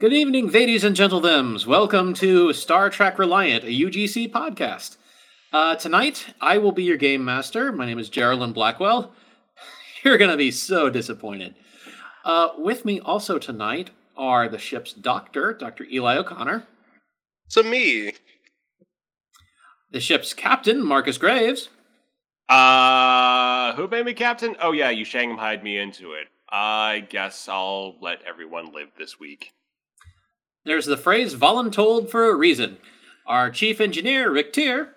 Good evening, ladies and gentlemen. Welcome to Star Trek Reliant, a UGC podcast. Uh, tonight, I will be your game master. My name is Geraldine Blackwell. You're going to be so disappointed. Uh, with me also tonight are the ship's doctor, Dr. Eli O'Connor, So me. the ship's captain, Marcus Graves, Uh, who made me captain? Oh yeah, you Shanghaied me into it. I guess I'll let everyone live this week. There's the phrase voluntold for a reason, our chief engineer, Rick Tier,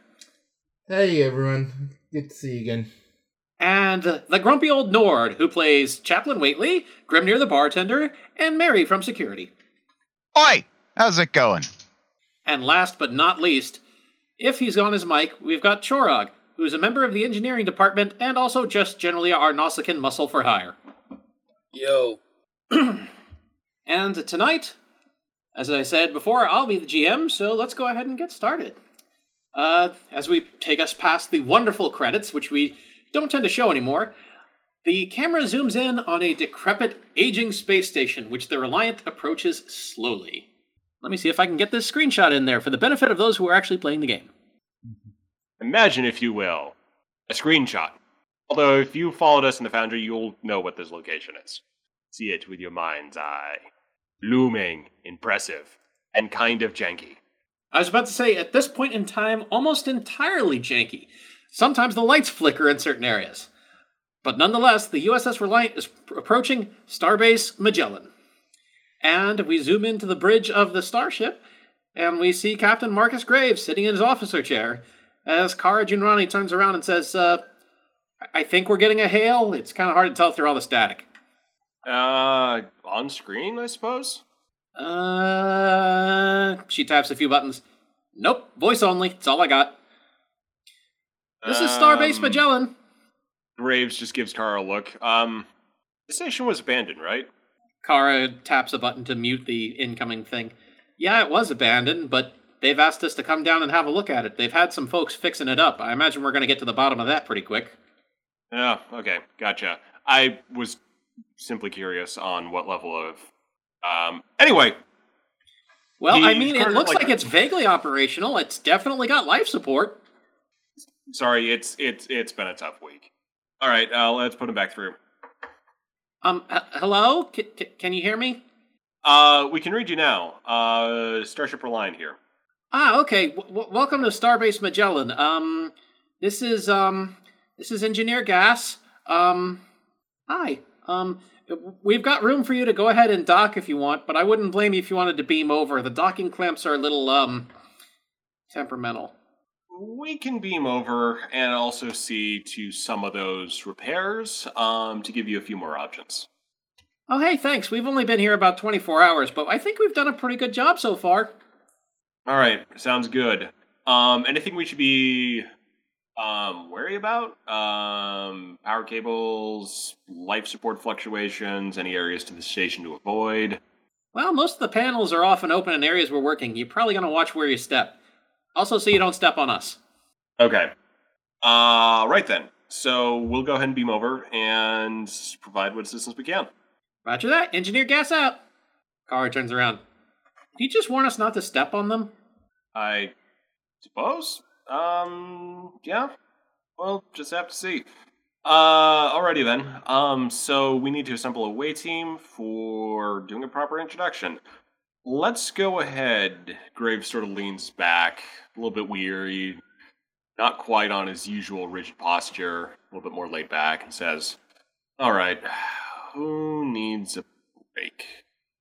Hey everyone, good to see you again. and the grumpy old Nord, who plays Chaplain Waitley, Grimnir the bartender, and Mary from security. Oi! How's it going? And last but not least, if he's on his mic, we've got Chorog, who's a member of the engineering department and also just generally our Nausicaan muscle for hire. Yo. And tonight, as I said before, I'll be the GM, so let's go ahead and get started. Uh, as we take us past the wonderful credits, which we don't tend to show anymore, the camera zooms in on a decrepit, aging space station, which the Reliant approaches slowly. Let me see if I can get this screenshot in there for the benefit of those who are actually playing the game. Imagine, if you will, a screenshot. Although, if you followed us in the Foundry, you'll know what this location is. See it with your mind's eye. Looming, impressive, and kind of janky. I was about to say, at this point in time, almost entirely janky. Sometimes the lights flicker in certain areas. But nonetheless, the USS Reliant is pr- approaching Starbase Magellan. And we zoom into the bridge of the starship, and we see Captain Marcus Graves sitting in his officer chair as Kara Junrani turns around and says, uh, I think we're getting a hail. It's kind of hard to tell through all the static. Uh, on screen, I suppose? Uh, she taps a few buttons. Nope, voice only. That's all I got. This is Starbase Um, Magellan. Graves just gives Kara a look. Um, the station was abandoned, right? Kara taps a button to mute the incoming thing. Yeah, it was abandoned, but they've asked us to come down and have a look at it. They've had some folks fixing it up. I imagine we're going to get to the bottom of that pretty quick. Yeah, okay, gotcha. I was simply curious on what level of. Um, anyway, Well, I mean, it looks like- like it's vaguely operational. It's definitely got life support. sorry, it's it's it's been a tough week. All right, uh, let's put him back through. Um, h- hello? C- c- can you hear me? Uh, we can read you now. Uh, Starship Reliant here. Ah, okay. W- welcome to Starbase Magellan. Um, this is um, this is Engineer Gas. Um, hi. Um, we've got room for you to go ahead and dock if you want, but I wouldn't blame you if you wanted to beam over. The docking clamps are a little um, temperamental. We can beam over and also see to some of those repairs um, to give you a few more options. Oh, hey, thanks. We've only been here about 24 hours, but I think we've done a pretty good job so far. All right, sounds good. Um, anything we should be um, worry about? Um, power cables, life support fluctuations, any areas to the station to avoid. Well, most of the panels are often open in areas we're working. You're probably going to watch where you step. Also, so you don't step on us. Okay. Uh, right then. So we'll go ahead and beam over and provide what assistance we can. Roger that. Engineer gas out. Kara turns around. Did you just warn us not to step on them? I suppose. Um, yeah. Well, just have to see. Uh, alrighty then. Um, so we need to assemble a way team for doing a proper introduction. Let's go ahead. Graves sort of leans back, a little bit weary, not quite on his usual rigid posture, a little bit more laid back, and says, All right, who needs a break?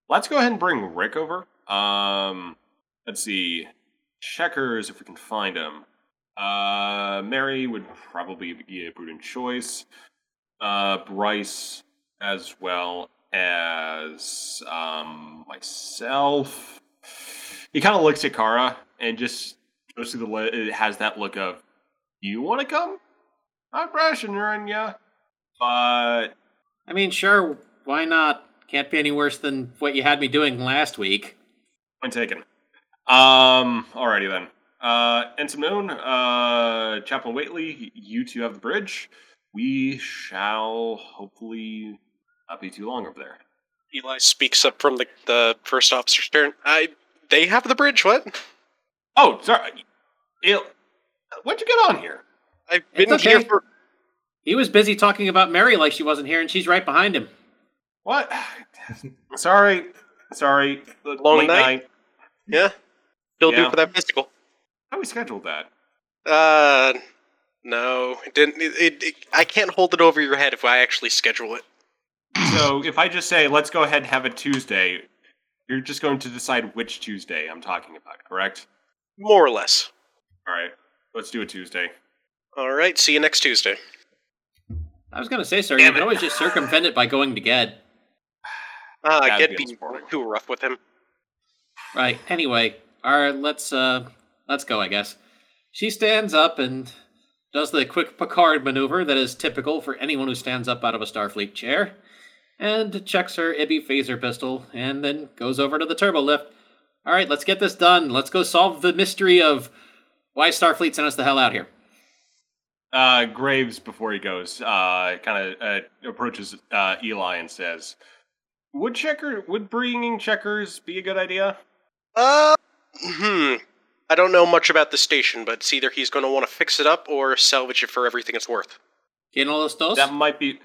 Let's go ahead and bring Rick over. Um, let's see. Checkers, if we can find him. Uh, Mary would probably be a prudent choice. Uh, Bryce, as well as um, myself. He kind of looks at Kara and just goes through the. Li- it has that look of, "You want to come? I'm pressuring you, but I mean, sure, why not? Can't be any worse than what you had me doing last week. Point taken. Um, alrighty then. Uh, Ensign Moon, uh, Chaplain Waitley, you two have the bridge. We shall hopefully not be too long over there. Eli speaks up from the, the first officer's turn. I they have the bridge. What? Oh, sorry. Il- When'd you get on here? I've It's been here for. He was busy talking about Mary like she wasn't here, and she's right behind him. What? sorry, sorry. Long Late night? Yeah. Still Yeah. due for that physical. How we scheduled that? Uh, no, it didn't. It, it, it- I can't hold it over your head if I actually schedule it. So if I just say let's go ahead and have a Tuesday, you're just going to decide which Tuesday I'm talking about, correct? More or less. All right, let's do a Tuesday. All right. See you next Tuesday. I was going to say, sir, Damn you can always just circumvent it by going to Ged. Ah, That'd get be be too rough with him. Right. Anyway, all right, let's uh let's go, I guess. She stands up and does the quick Picard maneuver that is typical for anyone who stands up out of a Starfleet chair, and checks her Ibby phaser pistol, and then goes over to the turbo lift. All right, let's get this done. Let's go solve the mystery of why Starfleet sent us the hell out here. Uh, Graves, before he goes, uh, kind of uh, approaches uh, Eli and says, "Would checker would bringing checkers be a good idea?" Uh, hmm. I don't know much about the station, but it's either he's going to want to fix it up or salvage it for everything it's worth. ¿Quién los dos? That might be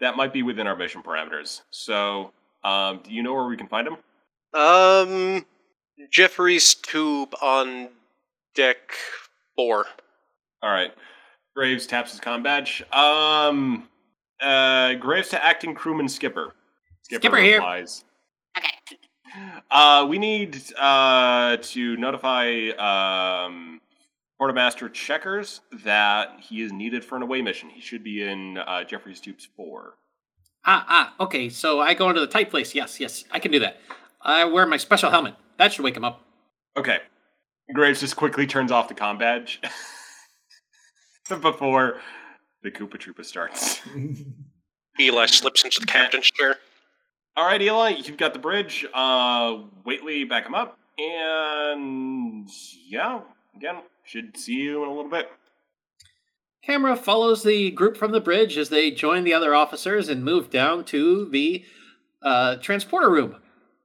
that might be within our mission parameters. So, um, do you know where we can find him? Um, Jefferies tube on deck four. All right. Graves taps his com badge. Um, uh, Graves to acting crewman skipper. Skipper here. replies, Uh, we need uh to notify um quartermaster Checkers that he is needed for an away mission. He should be in uh, Jefferies tubes four. Ah, ah, okay, so I go into the tight place. Yes, yes, I can do that. I wear my special helmet. That should wake him up. Okay. Graves just quickly turns off the com badge before the Koopa Troopa starts. Eli slips into the captain's chair. All right, Eli, you've got the bridge. Uh, Waitley, back him up, and yeah, again, should see you in a little bit. Camera follows the group from the bridge as they join the other officers and move down to the uh, transporter room,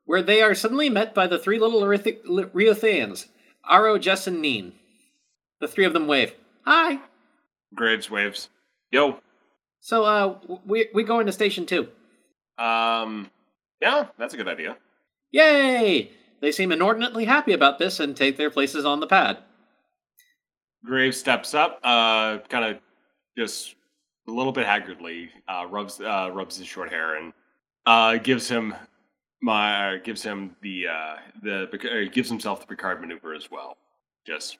where they are suddenly met by the three little Riotheans Aro, Jess, and Neen. The three of them wave. Hi. Graves waves. Yo. So, uh, we we go into station two. Um, yeah, that's a good idea. Yay! They seem inordinately happy about this and take their places on the pad. Graves steps up, uh, kind of just a little bit haggardly, uh, rubs uh, rubs his short hair and uh, gives him my gives him the uh, the uh, gives himself the Picard maneuver as well. Just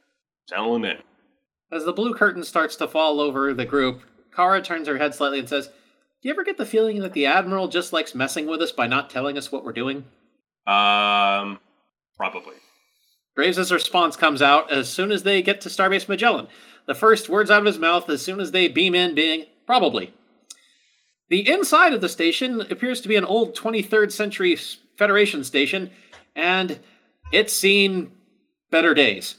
settle him in. As the blue curtain starts to fall over the group, Kara turns her head slightly and says, Do you ever get the feeling that the Admiral just likes messing with us by not telling us what we're doing? Um, probably. Graves' response comes out as soon as they get to Starbase Magellan. The first words out of his mouth as soon as they beam in being, probably. The inside of the station appears to be an old 23rd century Federation station, and it's seen better days.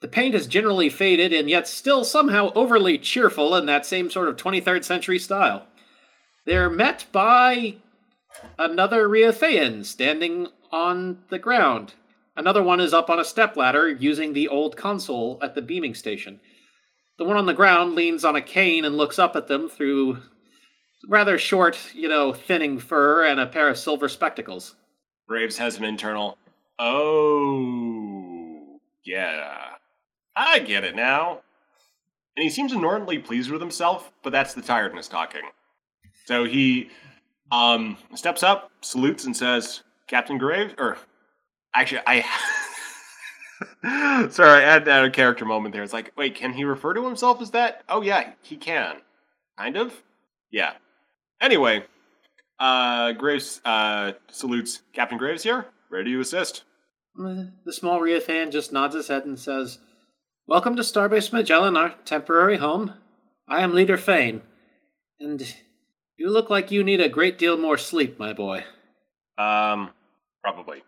The paint is generally faded and yet still somehow overly cheerful in that same sort of 23rd century style. They're met by another Riothean standing on the ground. Another one is up on a stepladder using the old console at the beaming station. The one on the ground leans on a cane and looks up at them through rather short, you know, thinning fur and a pair of silver spectacles. Graves has an internal. Oh, yeah. I get it now. And he seems inordinately pleased with himself, but that's the tiredness talking. So he um, steps up, salutes, and says, Captain Graves, or actually, I. Sorry, I had a character moment there. It's like, wait, can he refer to himself as that? Oh, yeah, he can. Kind of? Yeah. Anyway, uh, Graves uh, salutes Captain Graves here. Ready to assist. The small Riothean just nods his head and says, Welcome to Starbase Magellan, our temporary home. I am Leader Fane, and you look like you need a great deal more sleep, my boy. Um, probably.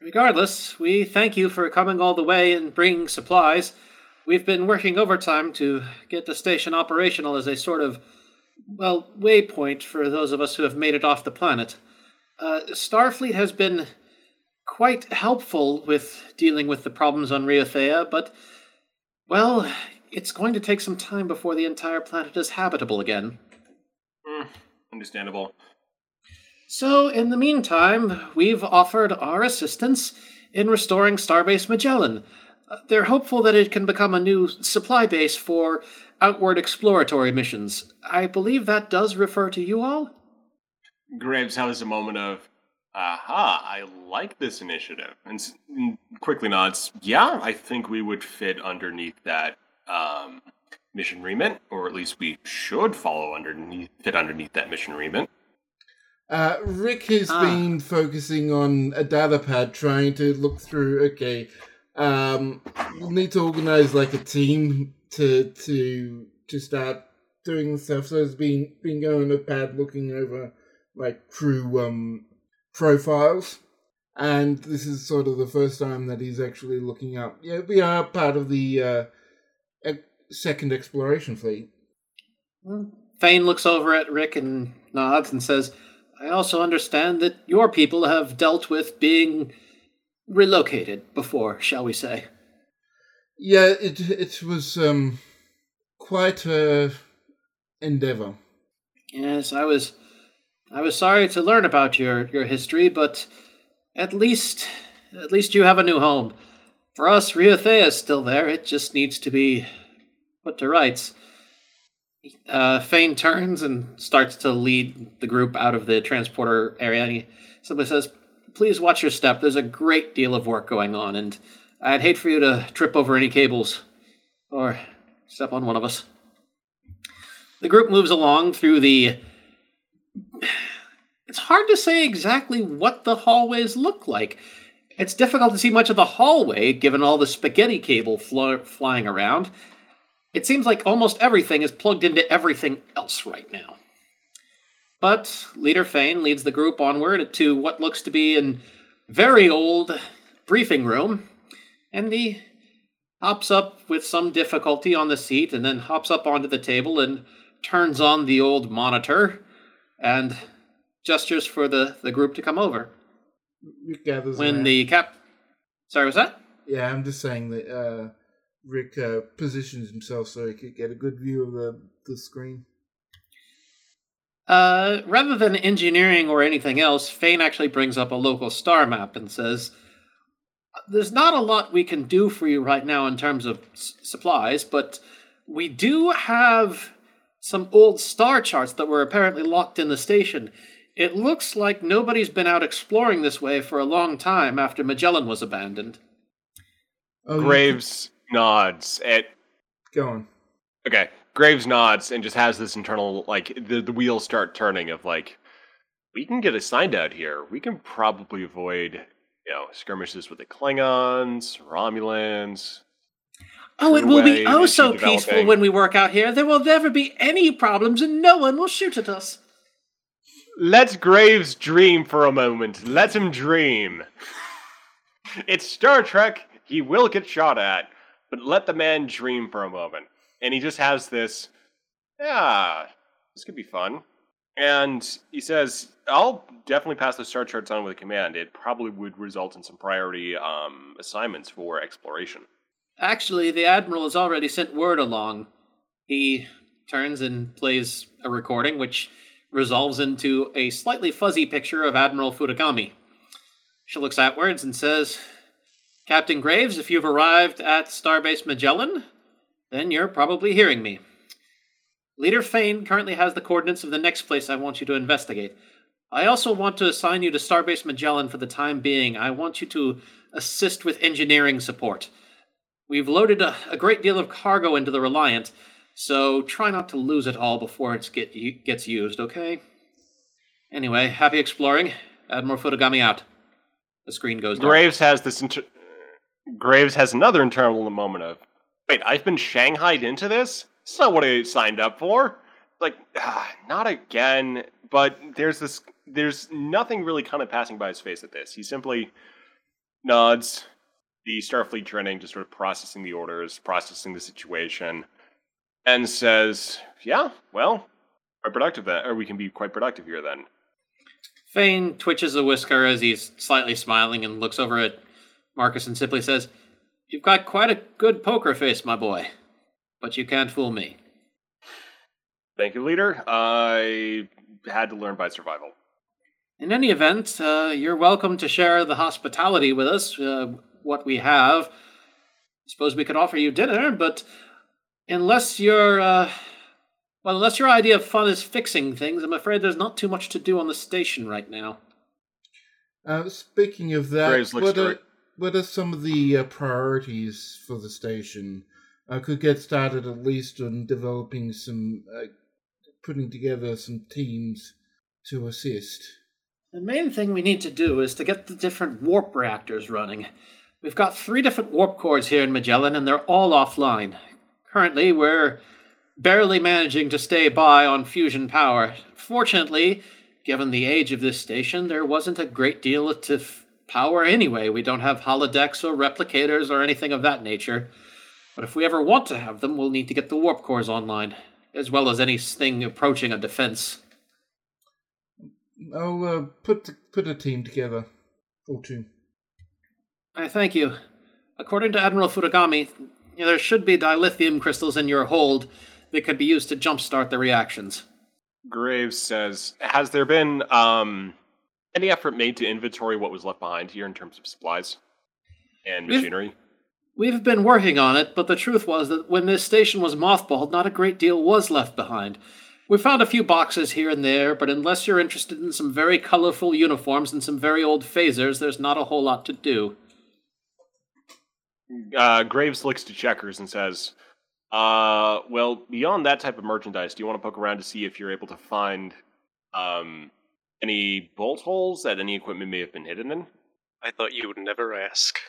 Regardless, we thank you for coming all the way and bringing supplies. We've been working overtime to get the station operational as a sort of well, waypoint for those of us who have made it off the planet. Uh, Starfleet has been quite helpful with dealing with the problems on Riothea, but, well, it's going to take some time before the entire planet is habitable again. Hmm, understandable. So, in the meantime, we've offered our assistance in restoring Starbase Magellan. Uh, They're hopeful that it can become a new supply base for outward exploratory missions. I believe that does refer to you all? Graves has a moment of, aha, I like this initiative. And s- and quickly nods, yeah, I think we would fit underneath that um, mission remit, or at least we should follow underneath, fit underneath that mission remit. Uh, Rick has Ah. been focusing on a data pad, trying to look through. Okay, um, we'll need to organize like a team to to to start doing stuff. So he's been been going to pad, looking over like crew um profiles, and this is sort of the first time that he's actually looking up. Yeah, we are part of the uh, ec- second exploration fleet. Fane looks over at Rick and nods and says, I also understand that your people have dealt with being relocated before, shall we say. Yeah, it it was um quite a endeavor. Yes, I was I was sorry to learn about your, your history, but at least at least you have a new home. For us, Riothea is still there. It just needs to be put to rights. Uh, Fane turns and starts to lead the group out of the transporter area. And he simply says, Please watch your step. There's a great deal of work going on, and I'd hate for you to trip over any cables or step on one of us. The group moves along through the. It's hard to say exactly what the hallways look like. It's difficult to see much of the hallway given all the spaghetti cable flying around. It seems like almost everything is plugged into everything else right now. But Leader Fane leads the group onward to what looks to be an very old briefing room, and he hops up with some difficulty on the seat and then hops up onto the table and turns on the old monitor and gestures for the, the group to come over. Gathers When the cap. Sorry, was that? Yeah, I'm just saying that uh, Rick uh, positions himself so he could get a good view of the, the screen. Uh, rather than engineering or anything else, Fane actually brings up a local star map and says, There's not a lot we can do for you right now in terms of s- supplies, but we do have some old star charts that were apparently locked in the station. It looks like nobody's been out exploring this way for a long time after Magellan was abandoned. Oh, you Graves nods at could- Go on. Okay. Graves nods and just has this internal like the the wheels start turning of like we can get assigned out here. We can probably avoid you know skirmishes with the Klingons, Romulans. Oh, it will be oh you're so peaceful when we work out here. There will never be any problems and no one will shoot at us. Let Graves dream for a moment. Let him dream. It's Star Trek. He will get shot at, but let the man dream for a moment. And he just has this, yeah, this could be fun. And he says, I'll definitely pass the star charts on with a command. It probably would result in some priority um, assignments for exploration. Actually, the Admiral has already sent word along. He turns and plays a recording, which resolves into a slightly fuzzy picture of Admiral Futagami. She looks outwards and says, Captain Graves, if you've arrived at Starbase Magellan, then you're probably hearing me. Leader Fane currently has the coordinates of the next place I want you to investigate. I also want to assign you to Starbase Magellan for the time being. I want you to assist with engineering support. We've loaded a, a great deal of cargo into the Reliant, so try not to lose it all before it get, gets used, okay? Anyway, happy exploring. Admiral Futagami out. The screen goes. Graves has this. Inter- Graves has another internal moment of, wait, I've been shanghaied into this. Is not what I signed up for. Like, ah, not again. But there's this. There's nothing really kind of passing by his face at this. He simply nods. The Starfleet training, just sort of processing the orders, processing the situation, and says, "Yeah, well, quite productive then, or we can be quite productive here then. Fane twitches a whisker as he's slightly smiling and looks over at Marcus and simply says, You've got quite a good poker face, my boy. But you can't fool me. Thank you, leader. I had to learn by survival. In any event, uh, you're welcome to share the hospitality with us, uh, what we have. I Suppose we could offer you dinner, but unless your uh, well, unless your idea of fun is fixing things, I'm afraid there's not too much to do on the station right now. Uh, speaking of that, Graves looks what are, great. What are some of the uh, priorities for the station? I could get started at least on developing some, uh, putting together some teams to assist. The main thing we need to do is to get the different warp reactors running. We've got three different warp cores here in Magellan, and they're all offline. Currently, we're barely managing to stay by on fusion power. Fortunately, given the age of this station, there wasn't a great deal to power anyway. We don't have holodecks or replicators or anything of that nature. But if we ever want to have them, we'll need to get the warp cores online, as well as anything approaching a defense. I'll uh, put put a team together or two. I thank you. According to Admiral Furugami, there should be dilithium crystals in your hold that could be used to jumpstart the reactions. Graves says, "Has there been um, any effort made to inventory what was left behind here in terms of supplies and We've- machinery?" We've been working on it, but the truth was that when this station was mothballed, not a great deal was left behind. We found a few boxes here and there, but unless you're interested in some very colorful uniforms and some very old phasers, there's not a whole lot to do. Uh, Graves looks to Checkers and says, uh, "Well, beyond that type of merchandise, do you want to poke around to see if you're able to find um, any bolt holes that any equipment may have been hidden in?" I thought you would never ask.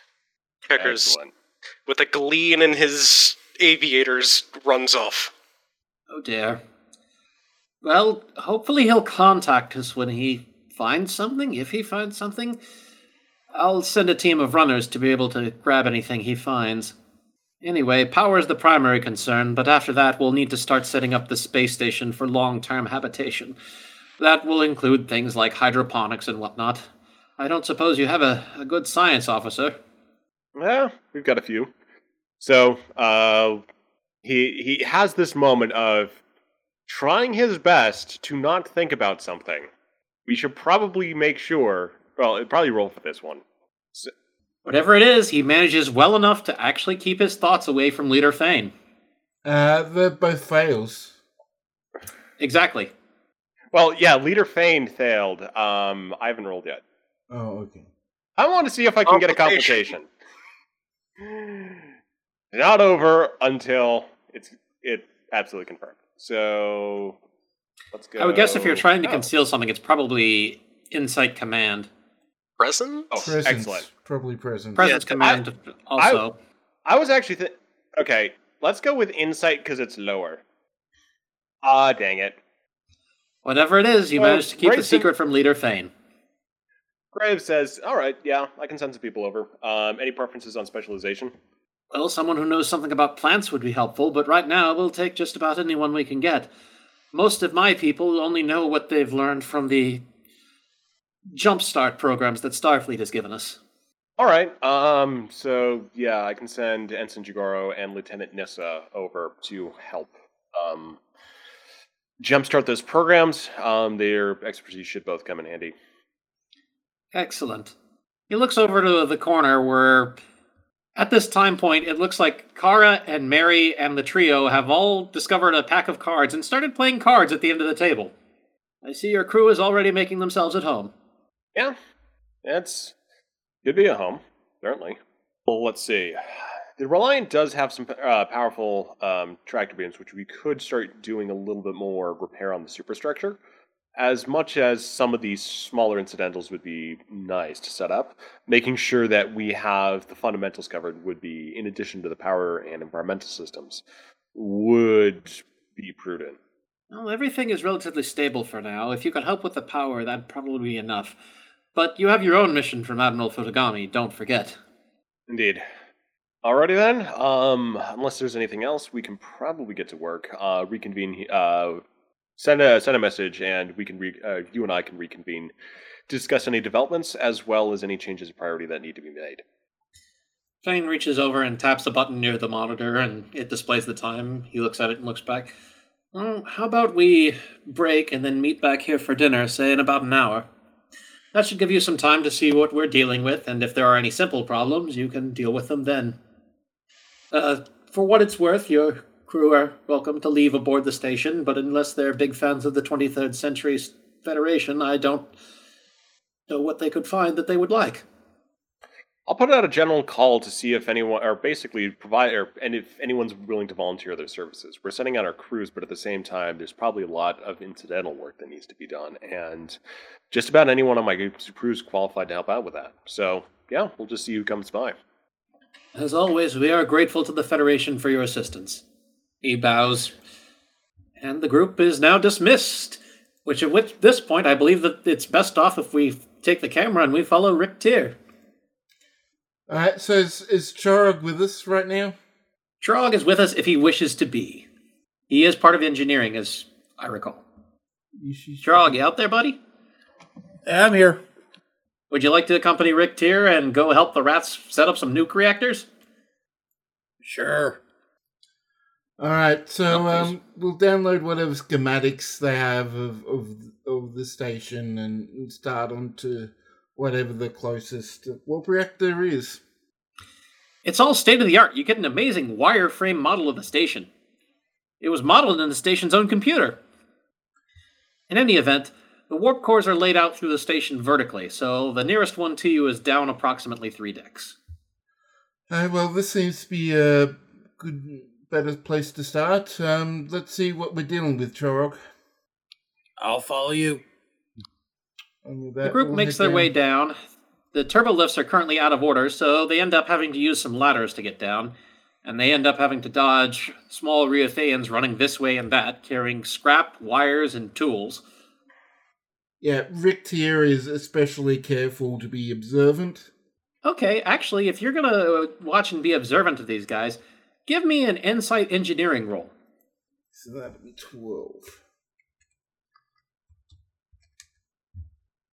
Checkers, Excellent. with a gleam in his aviators, runs off. Oh dear. Well, hopefully he'll contact us when he finds something, if he finds something. I'll send a team of runners to be able to grab anything he finds. Anyway, power is the primary concern, but after that we'll need to start setting up the space station for long term habitation. That will include things like hydroponics and whatnot. I don't suppose you have a, a good science officer. Yeah, we've got a few. So uh, he he has this moment of trying his best to not think about something. We should probably make sure. Well, it'd probably roll for this one. Whatever it is, he manages well enough to actually keep his thoughts away from Leader Fane. Uh, they're both fails. Exactly. Well, yeah, leader Fane failed. Um, I haven't rolled yet. Oh, okay. I want to see if I can get a Complication. complication. Not over until it's it absolutely confirmed. So let's go. I would guess if you're trying to Oh. conceal something, it's probably Insight Command. Present? Oh, Presence. excellent. Probably present. Presence I- Command also. I was actually th- okay. Let's go with insight because it's lower. Ah, dang it. Whatever it is, you Well, managed to keep the Grayson- secret from Leader Fane. Graves says, "All right, yeah, I can send some people over. Um, any preferences on specialization?" Well, someone who knows something about plants would be helpful, but right now we'll take just about anyone we can get. Most of my people only know what they've learned from the jumpstart programs that Starfleet has given us. All right. Um. So yeah, I can send Ensign Jigoro and Lieutenant Nissa over to help. Um. Jumpstart those programs. Um. Their expertise should both come in handy. Excellent. He looks over to the corner where, at this time point, it looks like Kara and Mary and the trio have all discovered a pack of cards and started playing cards at the end of the table. I see your crew is already making themselves at home. Yeah, that's could be a home certainly. Well, let's see. The Reliant does have some uh, powerful um, tractor beams, which we could start doing a little bit more repair on the superstructure. As much as some of these smaller incidentals would be nice to set up, making sure that we have the fundamentals covered would be, in addition to the power and environmental systems, would be prudent. Well, everything is relatively stable for now. If you could help with the power, that'd probably be enough. But you have your own mission from Admiral Futagami, don't forget. Indeed. Alrighty then. Um, unless there's anything else, we can probably get to work. Uh, reconvene uh, send a send a message, and we can re- uh, you and I can reconvene, discuss any developments as well as any changes of priority that need to be made. Fane reaches over and taps a button near the monitor, and it displays the time. He looks at it and looks back. Well, how about we break and then meet back here for dinner, say in about an hour? That should give you some time to see what we're dealing with, and if there are any simple problems, you can deal with them then. Uh, for what it's worth, your crew are welcome to leave aboard the station, but unless they're big fans of the 23rd Century Federation, I don't know what they could find that they would like. I'll put out a general call to see if anyone, or basically provide, or, and if anyone's willing to volunteer their services. We're sending out our crews, but at the same time, there's probably a lot of incidental work that needs to be done, and just about anyone on my crew is qualified to help out with that. So, yeah, we'll just see who comes by. As always, we are grateful to the Federation for your assistance. He bows, and the group is now dismissed. Which at this point, I believe that it's best off if we take the camera and we follow Rick Tier. All uh, right, so is, is Chorog with us right now? Chorog is with us if he wishes to be. He is part of engineering, as I recall. Chorog, you out there, buddy? I'm here. Would you like to accompany Rick Tier and go help the rats set up some nuke reactors? Sure. All right, so um, we'll download whatever schematics they have of of, of the station and, and start on to whatever the closest warp reactor is. It's all state of the art. You get an amazing wireframe model of the station. It was modeled in the station's own computer. In any event, the warp cores are laid out through the station vertically, so the nearest one to you is down approximately three decks. Uh, well, this seems to be a good, better place to start. Um, let's see what we're dealing with, Chorog. I'll follow you. The group makes their down. way down. The turbo lifts are currently out of order, so they end up having to use some ladders to get down, and they end up having to dodge small Riotheans running this way and that, carrying scrap, wires, and tools. Yeah, Rick here is especially careful to be observant. Okay, actually, if you're gonna uh, watch and be observant of these guys, give me an insight engineering roll. So that'd be 12.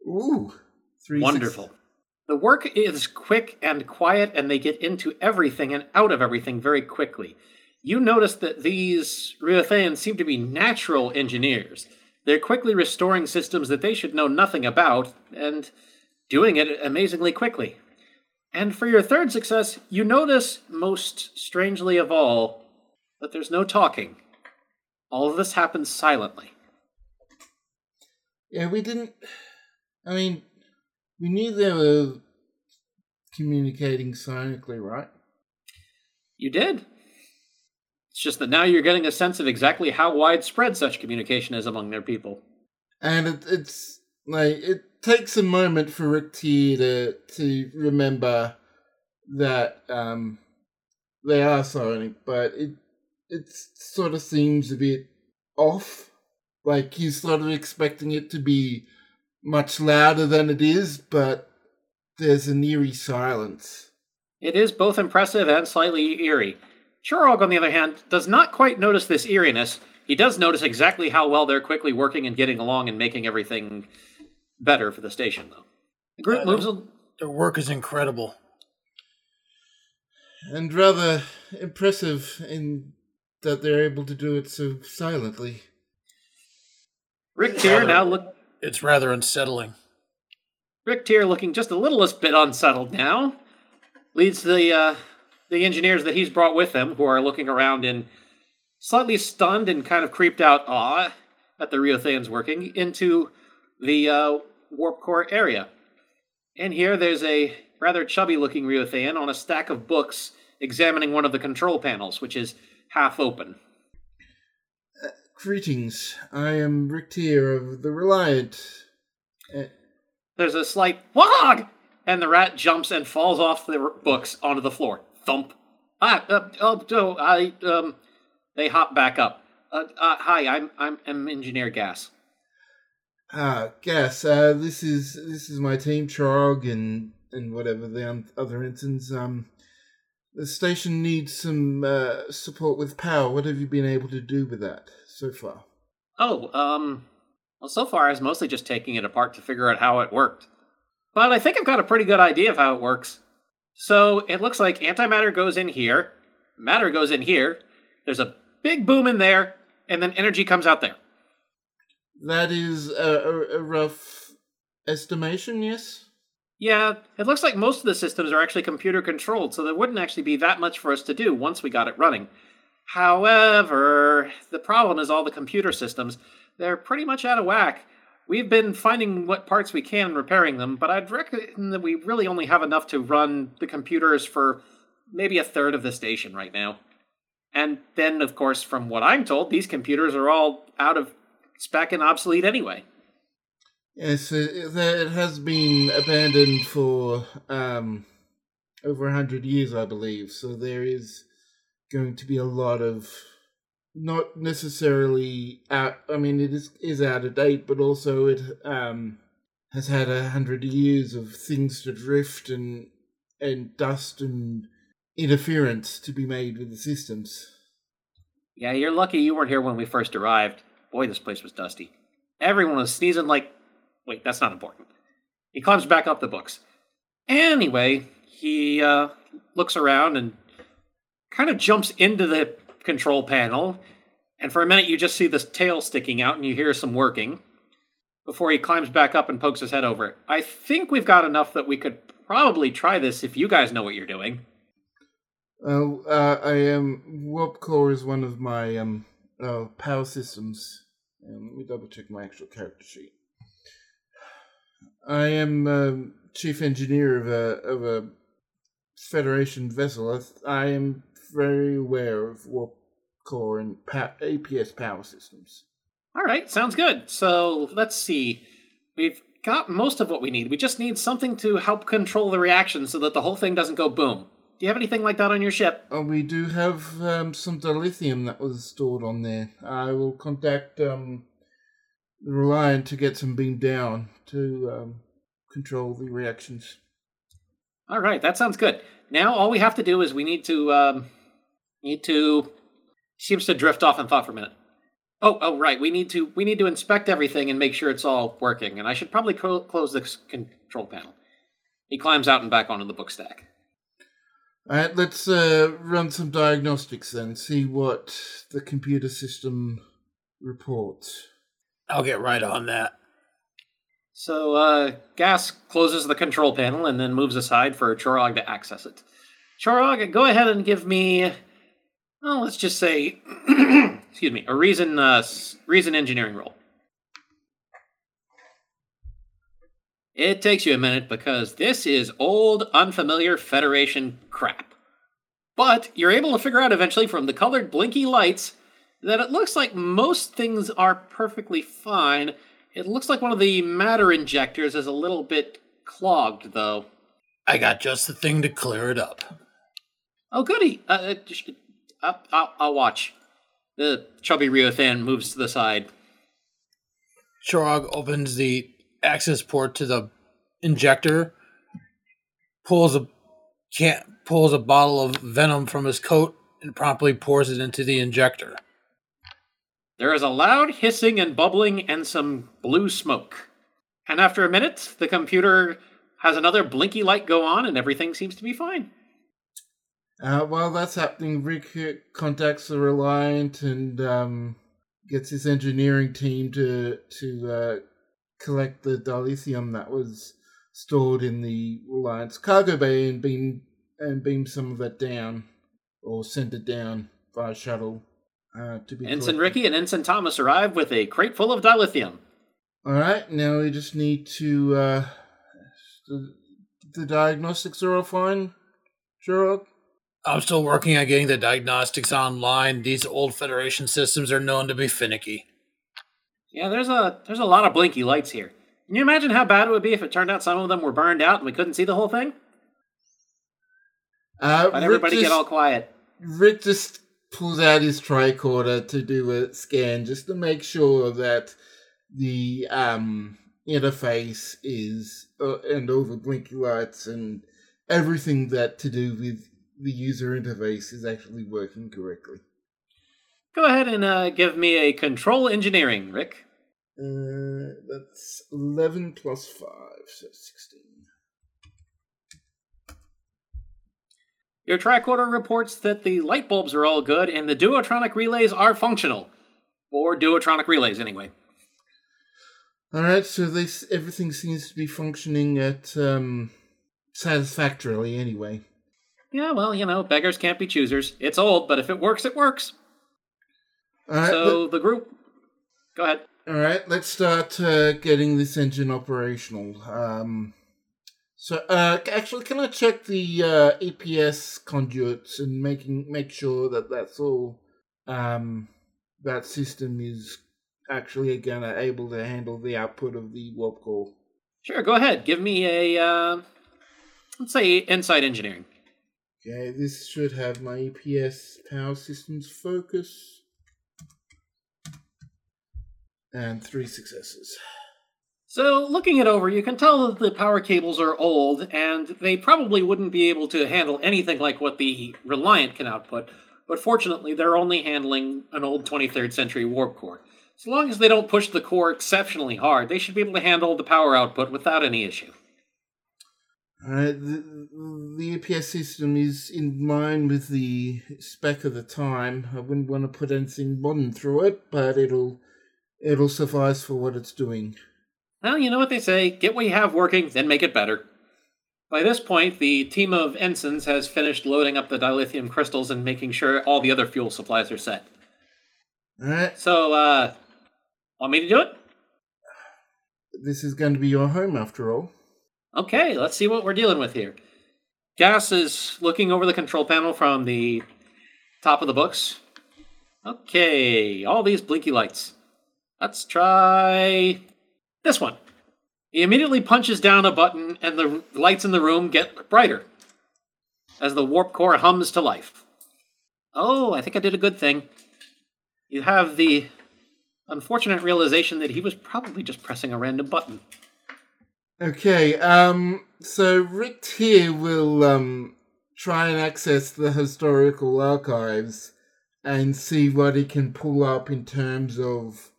Ooh, three wonderful. Six. The work is quick and quiet, and they get into everything and out of everything very quickly. You notice that these Riotheans seem to be natural engineers. They're quickly restoring systems that they should know nothing about, and doing it amazingly quickly. And for your third success, you notice, most strangely of all, that there's no talking. All of this happens silently. Yeah, we didn't I mean, we knew they were communicating silently, right? You did. It's just that now you're getting a sense of exactly how widespread such communication is among their people. And it, it's like it takes a moment for Rick T to to remember that um, they are sonic, but it it sort of seems a bit off. Like he's sort of expecting it to be much louder than it is, but there's an eerie silence. It is both impressive and slightly eerie. Chorog, on the other hand, does not quite notice this eeriness. He does notice exactly how well they're quickly working and getting along and making everything better for the station, though. The group uh, moves. Their work is incredible. And rather impressive in that they're able to do it so silently. Rick Tier now look it's rather unsettling. Rick Tier, looking just a littlest bit unsettled now, leads the uh, the engineers that he's brought with him, who are looking around in slightly stunned and kind of creeped out awe at the Riotheans working, into the uh, warp core area. And here there's a rather chubby looking Riothean on a stack of books examining one of the control panels, which is half open. Greetings. I am Rick Tier of the Reliant. Uh, There's a slight wog, and the rat jumps and falls off the books onto the floor. Thump. Ah, uh, oh, oh, I um, they hop back up. Uh, uh, hi, I'm I'm I'm Engineer Gas. Ah, Gas. Uh, this is this is my team, Chorog, and and whatever the other ensigns. Um, the station needs some uh, support with power. What have you been able to do with that? so far? Oh, um, well, so far I was mostly just taking it apart to figure out how it worked. But I think I've got a pretty good idea of how it works. So it looks like antimatter goes in here, matter goes in here, there's a big boom in there, and then energy comes out there. That is a, a, a rough estimation, yes? Yeah, it looks like most of the systems are actually computer controlled, so there wouldn't actually be that much for us to do once we got it running. However, the problem is all the computer systems, they're pretty much out of whack. We've been finding what parts we can and repairing them, but I'd reckon that we really only have enough to run the computers for maybe a third of the station right now. And then, of course, from what I'm told, these computers are all out of spec and obsolete anyway. Yes, it, has been abandoned for um, over a hundred years, I believe. So there is going to be a lot of not necessarily out. I mean, it is is out of date, but also it um, has had a hundred years of things to drift and and dust and interference to be made with the systems. Yeah, you're lucky you weren't here when we first arrived. Boy, this place was dusty. Everyone was sneezing like. Wait, that's not important. He climbs back up the books. Anyway, he uh, looks around and kind of jumps into the control panel. And for a minute, you just see this tail sticking out and you hear some working before he climbs back up and pokes his head over it. I think we've got enough that we could probably try this if you guys know what you're doing. Well, uh, I am um, is one of my um uh, power systems. Um, let me double check my actual character sheet. I am um, chief engineer of a of a Federation vessel. I am very aware of warp core and pa- APS power systems. All right, sounds good. So let's see. We've got most of what we need. We just need something to help control the reaction so that the whole thing doesn't go boom. Do you have anything like that on your ship? Oh, we do have um, some dilithium that was stored on there. I will contact um, Reliant to get some beam down to um, control the reactions. All right, that sounds good. Now all we have to do is we need to um, need to seems to drift off in thought for a minute. Oh, oh, right. We need to we need to inspect everything and make sure it's all working. And I should probably co- close the control panel. He climbs out and back onto the book stack. All right, let's uh, run some diagnostics then. See what the computer system reports. I'll get right on that. So, uh, Gas closes the control panel and then moves aside for Chorog to access it. Chorog, go ahead and give me, well, let's just say, excuse me, a reason, uh, reason engineering roll. It takes you a minute because this is old, unfamiliar Federation crap. But you're able to figure out eventually from the colored blinky lights that it looks like most things are perfectly fine. It looks like one of the matter injectors is a little bit clogged, though. I got just the thing to clear it up. Oh, goody. Uh, uh I'll, I'll watch. The chubby Riothean moves to the side. Chorog opens the access port to the injector, pulls a can't pulls a bottle of venom from his coat and promptly pours it into the injector. There is a loud hissing and bubbling and some blue smoke. And after a minute, the computer has another blinky light go on and everything seems to be fine. Uh, while that's happening, Rick contacts the Reliant and um, gets his engineering team to to uh, collect the dilithium that was stored in the Reliant's cargo bay and beam and beam some of it down or send it down via shuttle uh, to be. Ensign collected. Ricky and Ensign Thomas arrive with a crate full of dilithium. All right, now we just need to. Uh, the, the diagnostics are all fine. Sure. I'm still working on getting the diagnostics online. These old Federation systems are known to be finicky. Yeah, there's a there's a lot of blinky lights here. Can you imagine how bad it would be if it turned out some of them were burned out and we couldn't see the whole thing? Uh, But everybody just, get all quiet. Rick just pulls out his tricorder to do a scan just to make sure that the um, interface is uh, and all the blinky lights and everything that to do with the user interface is actually working correctly. Go ahead and uh, give me a control engineering, Rick. Uh, that's 11 plus 5, so 16. Your tricorder reports that the light bulbs are all good and the duotronic relays are functional. Or duotronic relays, anyway. Alright, so this everything seems to be functioning at um satisfactorily anyway. Yeah, well, you know, beggars can't be choosers. It's old, but if it works, it works. Alright, so the group. Go ahead. Alright, let's start uh, getting this engine operational. Um so uh actually can I check the uh EPS conduits and making make sure that that's all um that system is actually gonna able to handle the output of the warp core. Sure, go ahead. Give me a, uh, let's say, insight engineering. Okay, this should have my EPS power systems focus. And three successes. So, looking it over, you can tell that the power cables are old, and they probably wouldn't be able to handle anything like what the Reliant can output, but fortunately, they're only handling an old 23rd century warp core. So long as they don't push the core exceptionally hard, they should be able to handle the power output without any issue. Alright, the, the EPS system is in line with the spec of the time. I wouldn't want to put anything modern through it, but it'll it'll suffice for what it's doing. Well, you know what they say get what you have working, then make it better. By this point, the team of ensigns has finished loading up the dilithium crystals and making sure all the other fuel supplies are set. Alright, So, uh, want me to do it? this is going to be your home after all. Okay, let's see what we're dealing with here. Gas is looking over the control panel from the top of the books. Okay, all these blinky lights. Let's try this one. He immediately punches down a button, and the lights in the room get brighter as the warp core hums to life. Oh, I think I did a good thing. You have the unfortunate realization that he was probably just pressing a random button. Okay, um, so Rick here will um try and access the historical archives and see what he can pull up in terms of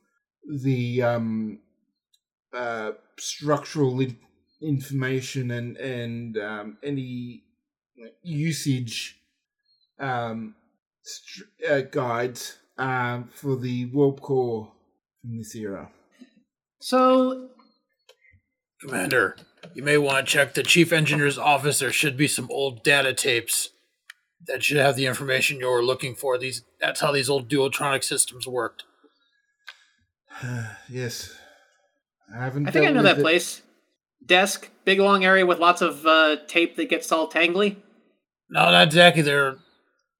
the um uh structural in- information and and um, any usage um str- uh, guides um for the warp core from this era. So, Commander, you may want to check the chief engineer's office. There should be some old data tapes that should have the information you're looking for. These that's how these old duotronic systems worked. yes. I haven't I think I know that it. place. Desk, big long area with lots of uh, tape that gets all tangly. No, not exactly. They're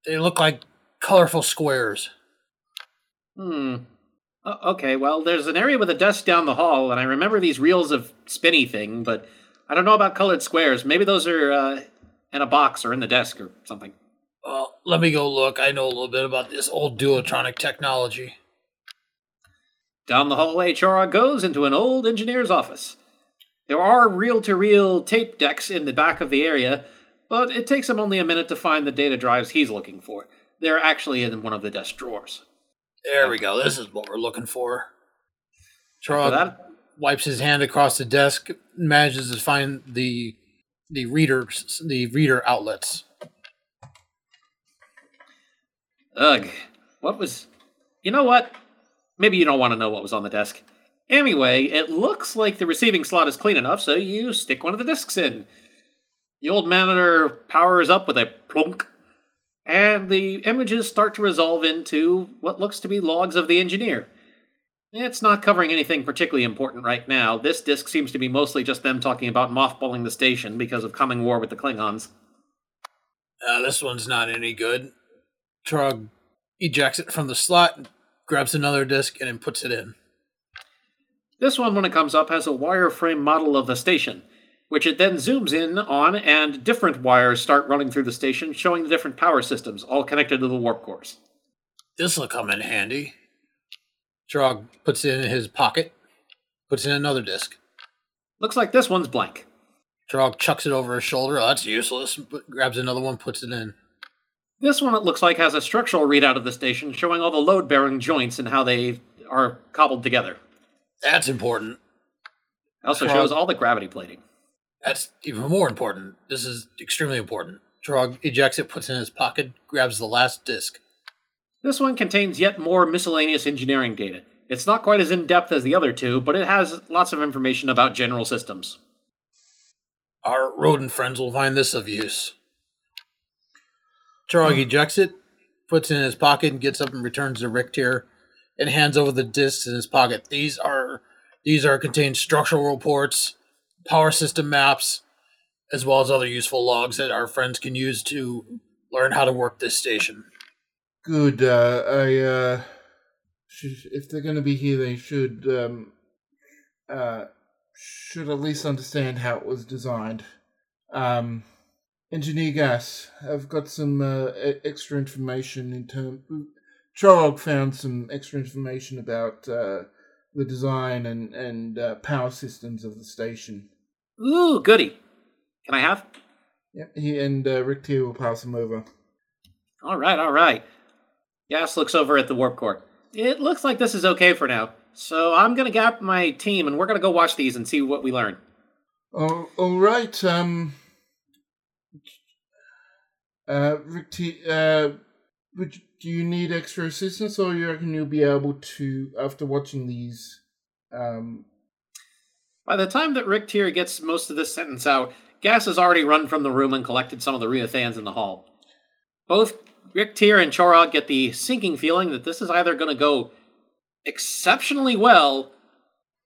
they look like colorful squares. Hmm. O- okay, well, there's an area with a desk down the hall, and I remember these reels of spinny thing, but I don't know about colored squares. Maybe those are uh, in a box or in the desk or something. Well, let me go look. I know a little bit about this old duotronic technology. Down the hallway, Chora goes into an old engineer's office. There are reel to reel tape decks in the back of the area, but it takes him only a minute to find the data drives he's looking for. They're actually in one of the desk drawers. There we go. This is what we're looking for. For Trog wipes his hand across the desk, manages to find the the readers, the reader outlets. Ugh. What was. You know what? Maybe you don't want to know what was on the desk. Anyway, it looks like the receiving slot is clean enough, so you stick one of the discs in. The old monitor powers up with a plunk, and the images start to resolve into what looks to be logs of the engineer. It's not covering anything particularly important right now. This disc seems to be mostly just them talking about mothballing the station because of coming war with the Klingons. Uh, this one's not any good. Trog ejects it from the slot, grabs another disc, and then puts it in. This one, when it comes up, has a wireframe model of the station, which it then zooms in on, and different wires start running through the station, showing the different power systems, all connected to the warp cores. This'll come in handy. Trog puts it in his pocket, puts in another disc. Looks like this one's blank. Trog chucks it over his shoulder. Oh, that's useless. But grabs another one, puts it in. This one, it looks like, has a structural readout of the station showing all the load bearing joints and how they are cobbled together. That's important. It also Well- shows all the gravity plating. That's even more important. This is extremely important. Trog ejects it, puts it in his pocket, grabs the last disc. This one contains yet more miscellaneous engineering data. It's not quite as in depth as the other two, but it has lots of information about general systems. Our rodent friends will find this of use. Trog hmm. ejects it, puts it in his pocket, and gets up and returns to Richter and hands over the discs in his pocket. These are these are contained structural reports, power system maps, as well as other useful logs that our friends can use to learn how to work this station. Good. Uh, I. Uh, if they're going to be here, they should. Um, uh, should at least understand how it was designed. Um, Engineer Gas, I've got some uh, extra information in terms. Chorog found some extra information about uh, the design and and uh, power systems of the station. Ooh, goody. Can I have? Yep, he and uh, Rick Tier will pass them over. All right, all right. Gas looks over at the warp core. It looks like this is okay for now. So I'm gonna gap my team, and we're gonna go watch these and see what we learn. Oh, all right. Um, uh, Rick T, uh, would do you need extra assistance, or you reckon you'll be able to after watching these? Um, By the time that Rick Tier gets most of this sentence out, Gas has already run from the room and collected some of the Riotheans in the hall. Both Rick Tier and Chorog get the sinking feeling that this is either going to go exceptionally well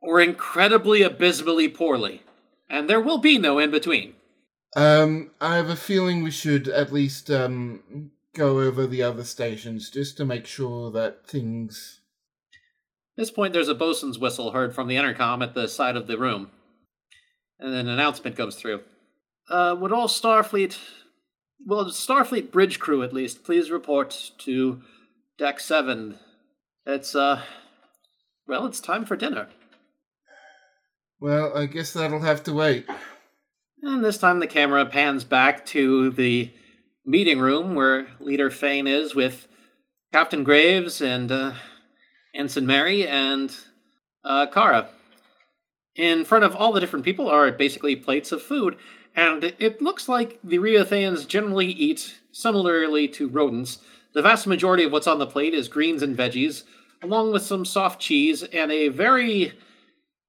or incredibly abysmally poorly, and there will be no in between. um, I have a feeling we should at least um go over the other stations just to make sure that things. At this point, there's a bosun's whistle heard from the intercom at the side of the room, and an announcement goes through. Uh, would all Starfleet, well, Starfleet bridge crew at least, please report to Deck 7. It's, uh, well, it's time for dinner. Well, I guess that'll have to wait. And this time the camera pans back to the meeting room where Leader Fane is with Captain Graves and uh, Ensign Mary and uh, Kara. In front of all the different people are basically plates of food, and it looks like the Riotheans generally eat similarly to rodents. The vast majority of what's on the plate is greens and veggies, along with some soft cheese and a very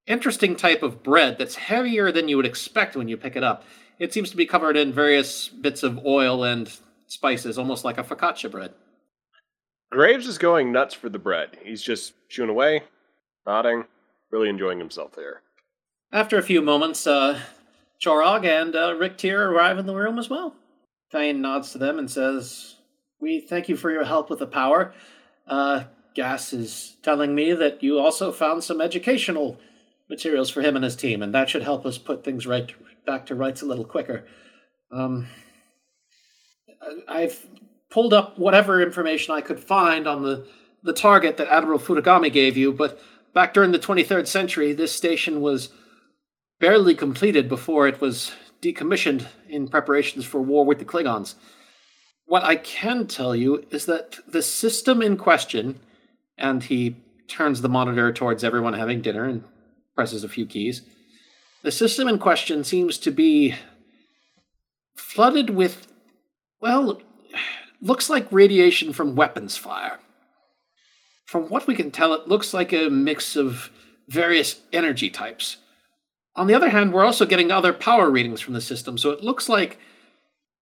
interesting type of bread that's heavier than you would expect when you pick it up. It seems to be covered in various bits of oil and spices, almost like a focaccia bread. Graves is going nuts for the bread. He's just chewing away, nodding, really enjoying himself there. After a few moments, uh, Chorog and uh, Rick Tier arrive in the room as well. Fane nods to them and says, We thank you for your help with the power. Uh, Gas is telling me that you also found some educational materials for him and his team, and that should help us put things right back to rights a little quicker. Um, I've pulled up whatever information I could find on the, the target that Admiral Futagami gave you, but back during the 23rd century, this station was barely completed before it was decommissioned in preparations for war with the Klingons. What I can tell you is that the system in question, and he turns the monitor towards everyone having dinner and presses a few keys. The system in question seems to be flooded with, well, looks like radiation from weapons fire. From what we can tell, it looks like a mix of various energy types. On the other hand, we're also getting other power readings from the system, so it looks like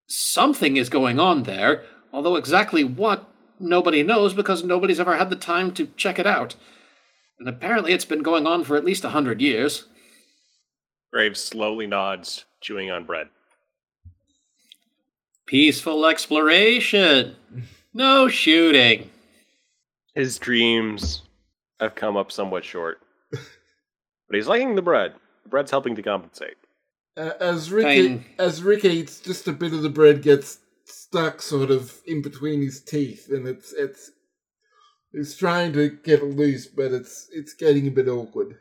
something is going on there, although exactly what, nobody knows because nobody's ever had the time to check it out. And apparently it's been going on for at least a hundred years. Graves slowly nods, chewing on bread. Peaceful exploration. No shooting. His dreams have come up somewhat short. but he's liking the bread. The bread's helping to compensate. Uh, as Rick Fine. as Rick eats, just a bit of the bread gets stuck sort of in between his teeth, and it's it's he's trying to get it loose, but it's it's getting a bit awkward.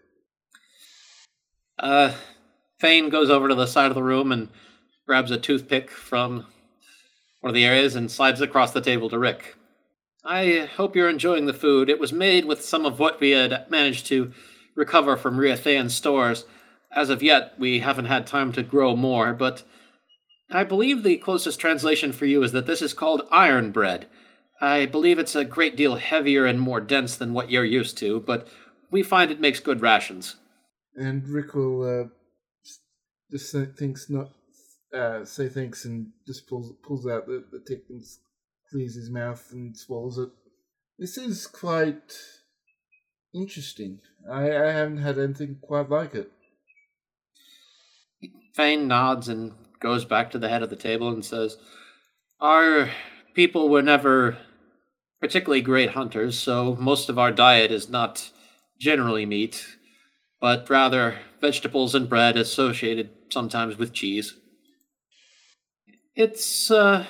Uh, Fane goes over to the side of the room and grabs a toothpick from one of the areas and slides across the table to Rick. I hope you're enjoying the food. It was made with some of what we had managed to recover from Riothean stores. As of yet, we haven't had time to grow more, but I believe the closest translation for you is that this is called iron bread. I believe it's a great deal heavier and more dense than what you're used to, but we find it makes good rations. And Rick will uh, just say thanks, not uh, say thanks, and just pulls pulls out the, the tick and clears his mouth and swallows it. This is quite interesting. I, I haven't had anything quite like it. Fane nods and goes back to the head of the table and says, Our people were never particularly great hunters, so most of our diet is not generally meat, but rather vegetables and bread associated sometimes with cheese. It's, uh,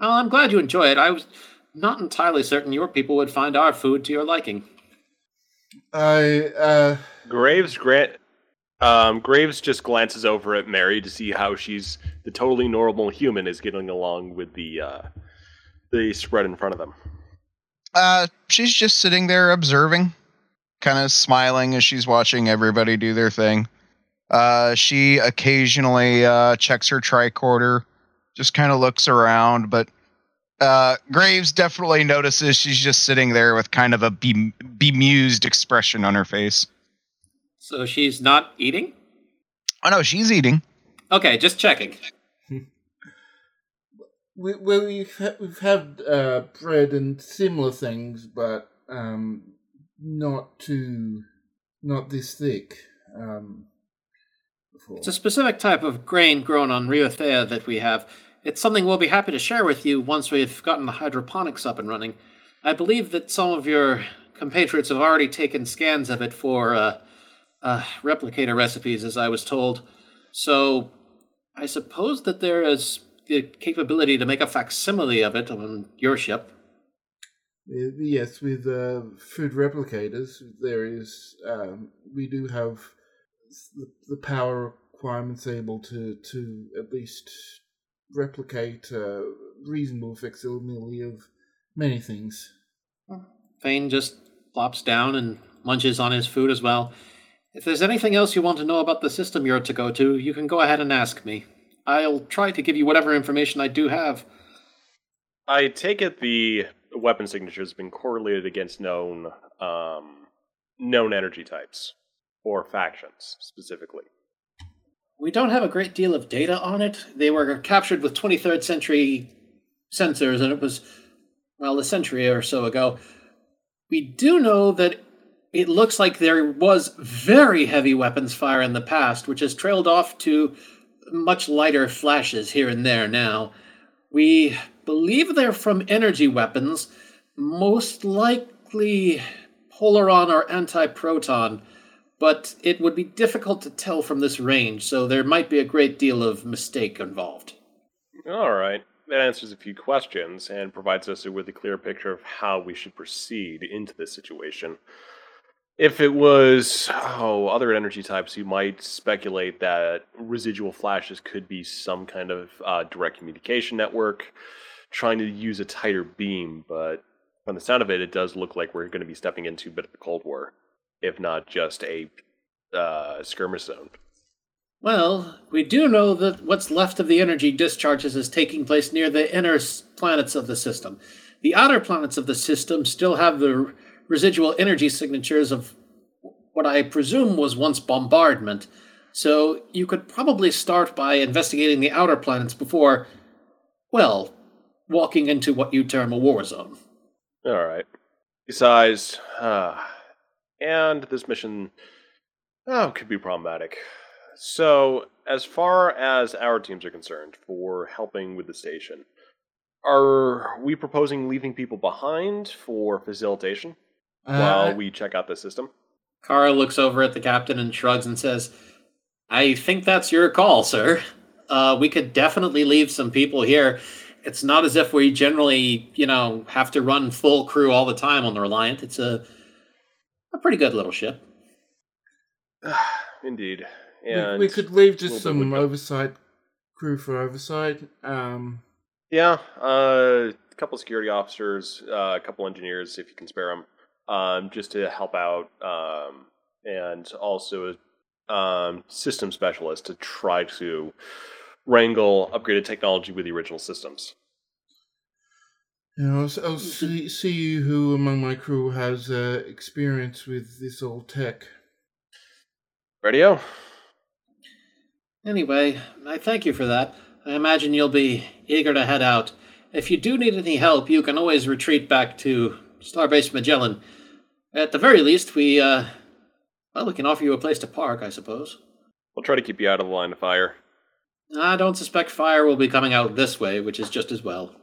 well, I'm glad you enjoy it. I was not entirely certain your people would find our food to your liking. I uh, Graves grant um, Graves just glances over at Mary to see how she's the totally normal human is getting along with the uh, the spread in front of them. Uh, she's just sitting there observing, kind of smiling as she's watching everybody do their thing. Uh, she occasionally uh, checks her tricorder, just kind of looks around, but uh, Graves definitely notices she's just sitting there with kind of a be- bemused expression on her face. So she's not eating? Oh no, she's eating. Okay, just checking. we, well, we've, ha- we've had uh, bread and similar things, but um, not too, not this thick. Um, before. It's a specific type of grain grown on Riothea that we have. It's something we'll be happy to share with you once we've gotten the hydroponics up and running. I believe that some of your compatriots have already taken scans of it for uh, uh, replicator recipes, as I was told. So I suppose that there is the capability to make a facsimile of it on your ship. Uh, Yes, with uh, food replicators, there is. Um, we do have the, the power requirements able to to at least replicate uh, reasonable facsimile of many things. Fane just plops down and munches on his food as well. If there's anything else you want to know about the system you're to go to, you can go ahead and ask me. I'll try to give you whatever information I do have. I take it the weapon signature has been correlated against known um, known energy types or factions specifically. We don't have a great deal of data on it. They were captured with 23rd century sensors, and it was, well, a century or so ago. We do know that it looks like there was very heavy weapons fire in the past, which has trailed off to much lighter flashes here and there now. We believe they're from energy weapons, most likely Polaron or anti-proton, but it would be difficult to tell from this range, so there might be a great deal of mistake involved. All right. That answers a few questions and provides us with a clear picture of how we should proceed into this situation. If it was, oh, other energy types, you might speculate that residual flashes could be some kind of uh, direct communication network trying to use a tighter beam, but from the sound of it, it does look like we're going to be stepping into a bit of the Cold War, if not just a uh, skirmish zone. Well, we do know that what's left of the energy discharges is taking place near the inner planets of the system. The outer planets of the system still have the residual energy signatures of what I presume was once bombardment, so you could probably start by investigating the outer planets before, well, walking into what you term a war zone. All right. Besides, uh, and this mission, oh, could be problematic. So, as far as our teams are concerned, for helping with the station, are we proposing leaving people behind for facilitation Uh, while we check out the system? Kara looks over at the captain and shrugs and says, I think that's your call, sir. Uh, we could definitely leave some people here. It's not as if we generally, you know, have to run full crew all the time on the Reliant. It's a a pretty good little ship. Indeed. we, And we could leave just some would go. oversight crew for oversight. Um, Yeah, uh, a couple security officers, uh, a couple engineers, if you can spare them, um, just to help out, um, and also a um, system specialist to try to wrangle upgraded technology with the original systems. You know, I'll, I'll see, see who among my crew has uh, experience with this old tech. Radio? Anyway, I thank you for that. I imagine you'll be eager to head out. If you do need any help, you can always retreat back to Starbase Magellan. At the very least, we, uh, well, we can offer you a place to park, I suppose. We'll try to keep you out of the line of fire. I don't suspect fire will be coming out this way, which is just as well.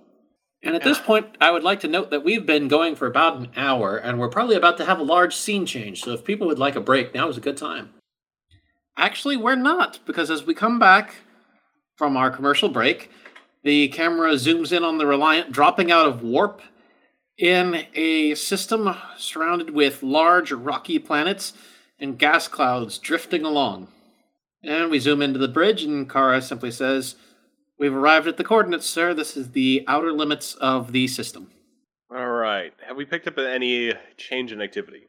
And at this point, I would like to note that we've been going for about an hour, and we're probably about to have a large scene change, so if people would like a break, now is a good time. Actually, we're not, because as we come back from our commercial break, the camera zooms in on the Reliant dropping out of warp in a system surrounded with large rocky planets and gas clouds drifting along. And we zoom into the bridge, and Kara simply says, We've arrived at the coordinates, sir. This is the outer limits of the system. All right. Have we picked up any change in activity?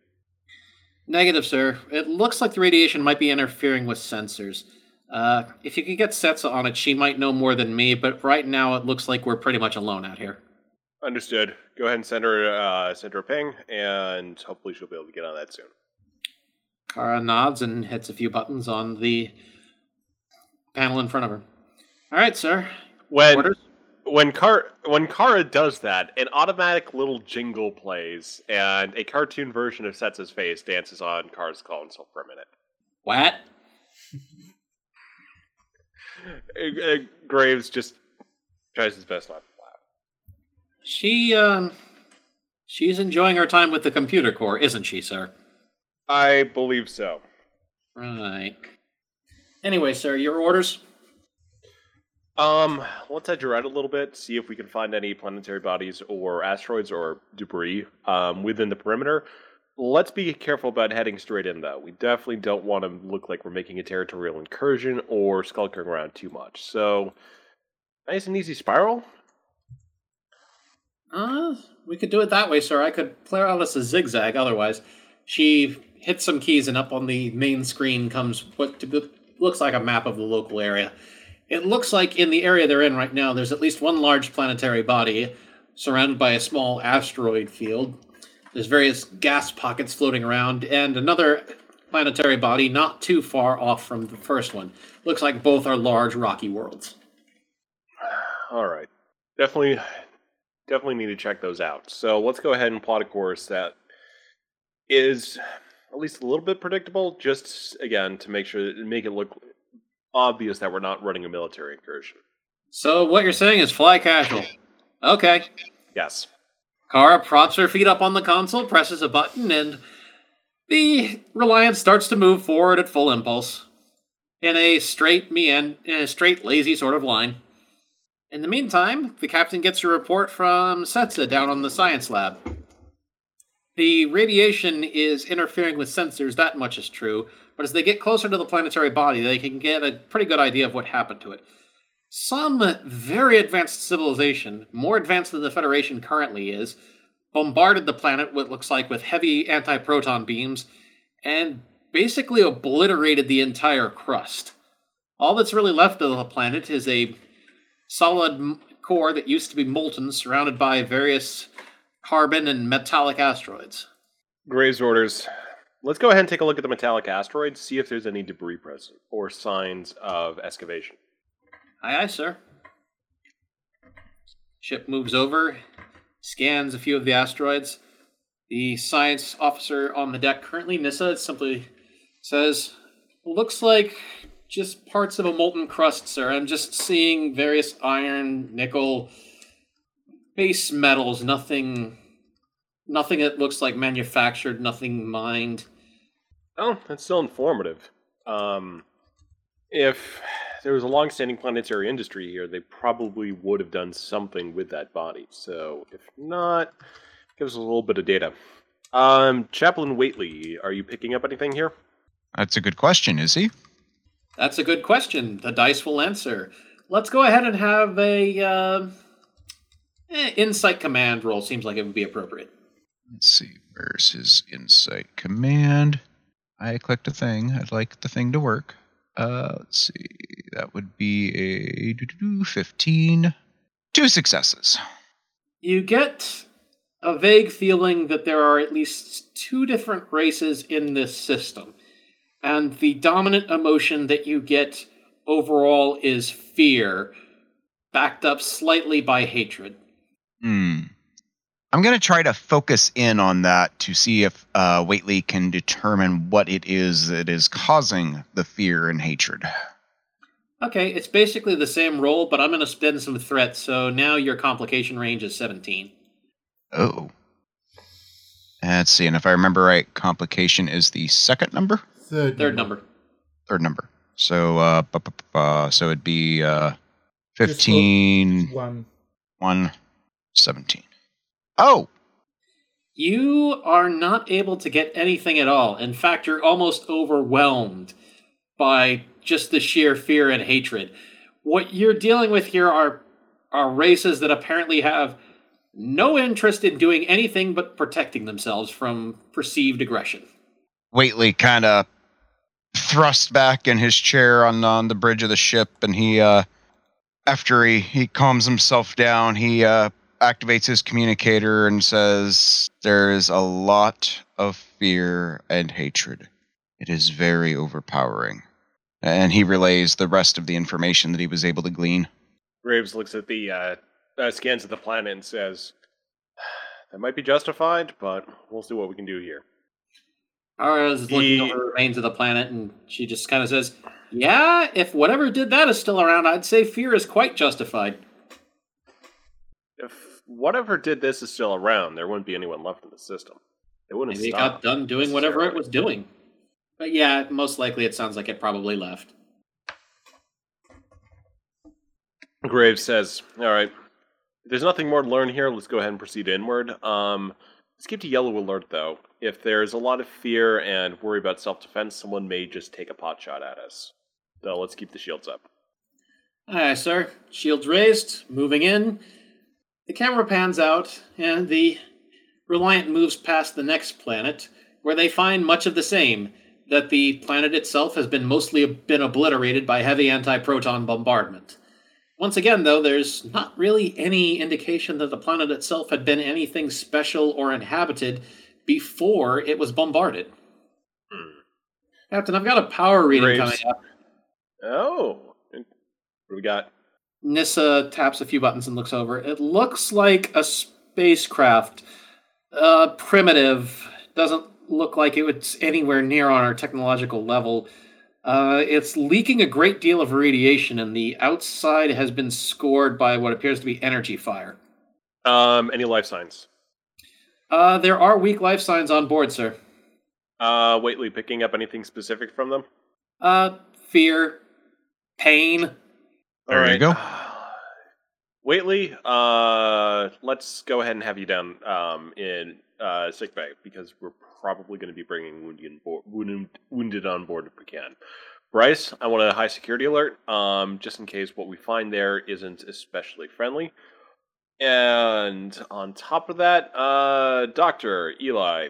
Negative, sir. It looks like the radiation might be interfering with sensors. Uh, if you could get Setsa on it, she might know more than me, but right now it looks like we're pretty much alone out here. Understood. Go ahead and send her, uh, send her a ping, and hopefully she'll be able to get on that soon. Kara nods and hits a few buttons on the panel in front of her. All right, sir. When Orders? when Car when Kara does that, an automatic little jingle plays, and a cartoon version of Setsa's face dances on Kara's console for a minute. What? Uh, Graves just tries his best not to laugh. She, um, she's enjoying her time with the computer core, isn't she, sir? I believe so. Right. Anyway, sir, your orders? Um, let's edge around a little bit, see if we can find any planetary bodies or asteroids or debris um, within the perimeter. Let's be careful about heading straight in, though. We definitely don't want to look like we're making a territorial incursion or skulking around too much. So, nice and easy spiral. Uh, we could do it that way, sir. I could play as a zigzag otherwise. She hits some keys, and up on the main screen comes what looks like a map of the local area. It looks like in the area they're in right now, there's at least one large planetary body surrounded by a small asteroid field. There's various gas pockets floating around, and another planetary body not too far off from the first one. Looks like both are large rocky worlds. All right, definitely, definitely need to check those out. So let's go ahead and plot a course that is at least a little bit predictable. Just again to make sure make it look obvious that we're not running a military incursion. So what you're saying is fly casual. Okay. Yes. Kara props her feet up on the console, presses a button, and the Reliance starts to move forward at full impulse in a straight mean in a straight lazy sort of line. In the meantime, the captain gets a report from Setsa down on the science lab. The radiation is interfering with sensors, that much is true, but as they get closer to the planetary body, they can get a pretty good idea of what happened to it. Some very advanced civilization, more advanced than the Federation currently is, bombarded the planet what looks like with heavy anti-proton beams and basically obliterated the entire crust. All that's really left of the planet is a solid core that used to be molten, surrounded by various carbon and metallic asteroids. Graves orders. Let's go ahead and take a look at the metallic asteroids, see if there's any debris present or signs of excavation. Aye, aye, sir. Ship moves over, scans a few of the asteroids. The science officer on the deck, currently Nissa, simply says, Looks like just parts of a molten crust, sir. I'm just seeing various iron, nickel, base metals, nothing. Nothing that looks like manufactured, nothing mined. Oh, that's still informative. Um, if there was a long-standing planetary industry here, they probably would have done something with that body. So, if not, give us a little bit of data. Um, Chaplain Waitley, are you picking up anything here? That's a good question, is he? That's a good question. The dice will answer. Let's go ahead and have a uh, Eh, insight command roll seems like it would be appropriate. Let's see. Where's his insight command? I clicked a thing. I'd like the thing to work. Uh, let's see. That would be a doo-doo-doo, 15. Two successes. You get a vague feeling that there are at least two different races in this system. And the dominant emotion that you get overall is fear, backed up slightly by hatred. Hmm. I'm going to try to focus in on that to see if uh, Whately can determine what it is that is causing the fear and hatred. Okay, it's basically the same roll, but I'm going to spend some threats, so now your complication range is 17. Oh. Let's see, and if I remember right, complication is the second number? Third, Third number. Third number. So, uh, bu- bu- bu- uh, so it'd be uh, 15, One. 1, 17. Oh! You are not able to get anything at all. In fact, you're almost overwhelmed by just the sheer fear and hatred. What you're dealing with here are are races that apparently have no interest in doing anything but protecting themselves from perceived aggression. Whately kind of thrust back in his chair on on the bridge of the ship, and he, uh, after he he calms himself down, he uh, activates his communicator and says, "There is a lot of fear and hatred. It is very overpowering." And he relays the rest of the information that he was able to glean. Graves looks at the uh, uh, scans of the planet and says, "That might be justified, but we'll see what we can do here." Ara's is looking He- over the remains of the planet, and she just kind of says, "Yeah, if whatever did that is still around, I'd say fear is quite justified." Whatever did this is still around, there wouldn't be anyone left in the system. It wouldn't Maybe it got done doing whatever it was doing. But yeah, most likely it sounds like it probably left. Graves says, "All right, if there's nothing more to learn here. Let's go ahead and proceed inward. Um, let's keep to yellow alert though. If there's a lot of fear and worry about self-defense, someone may just take a pot shot at us. So let's keep the shields up." Alright, sir. Shields raised, moving in. The camera pans out, and the Reliant moves past the next planet, where they find much of the same. That the planet itself has been mostly been obliterated by heavy anti-proton bombardment. Once again, though, there's not really any indication that the planet itself had been anything special or inhabited before it was bombarded. Hmm. Captain, I've got a power reading Graves. coming up. Oh, we got? Nissa taps a few buttons and looks over. It looks like a spacecraft. Uh, primitive. Doesn't look like it was anywhere near on our technological level. Uh, it's leaking a great deal of radiation, and the outside has been scored by what appears to be energy fire. Um, any life signs? Uh, there are weak life signs on board, sir. Uh, Waitley picking up anything specific from them? Uh, fear, pain. There you go. Waitley, uh, let's go ahead and have you down um, in uh, sick bay because we're probably going to be bringing wounded, on board, wounded, wounded on board if we can. Bryce, I want a high security alert, um, just in case what we find there isn't especially friendly. And on top of that, uh, Doctor Eli,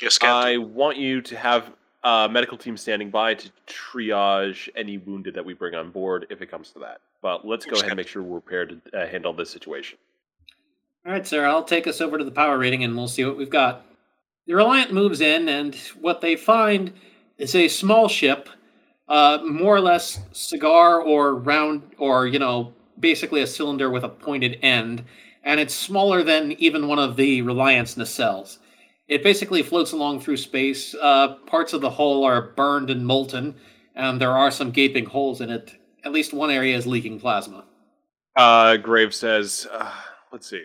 Yes, Captain. I want you to have a medical team standing by to triage any wounded that we bring on board if it comes to that. But let's go ahead and make sure we're prepared to uh, handle this situation. All right, sir, I'll take us over to the power rating and we'll see what we've got. The Reliant moves in, and what they find is a small ship, uh, more or less cigar or round, or, you know, basically a cylinder with a pointed end, and it's smaller than even one of the Reliant's nacelles. It basically floats along through space. Uh, parts of the hull are burned and molten, and there are some gaping holes in it. At least one area is leaking plasma. Uh, Grave says, uh, "Let's see.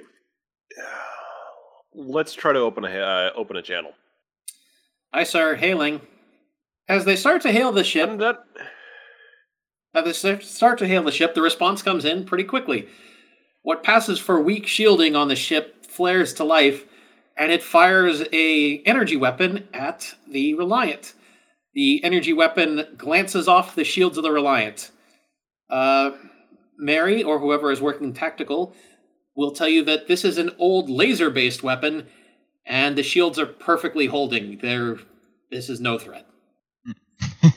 Let's try to open a uh, open a channel." Aye sir, hailing. As they start to hail the ship, And that As they start- start to hail the ship, the response comes in pretty quickly. What passes for weak shielding on the ship flares to life, and it fires a energy weapon at the Reliant. The energy weapon glances off the shields of the Reliant. Uh, Mary, or whoever is working tactical, will tell you that this is an old laser based weapon, and the shields are perfectly holding. There, this is no threat.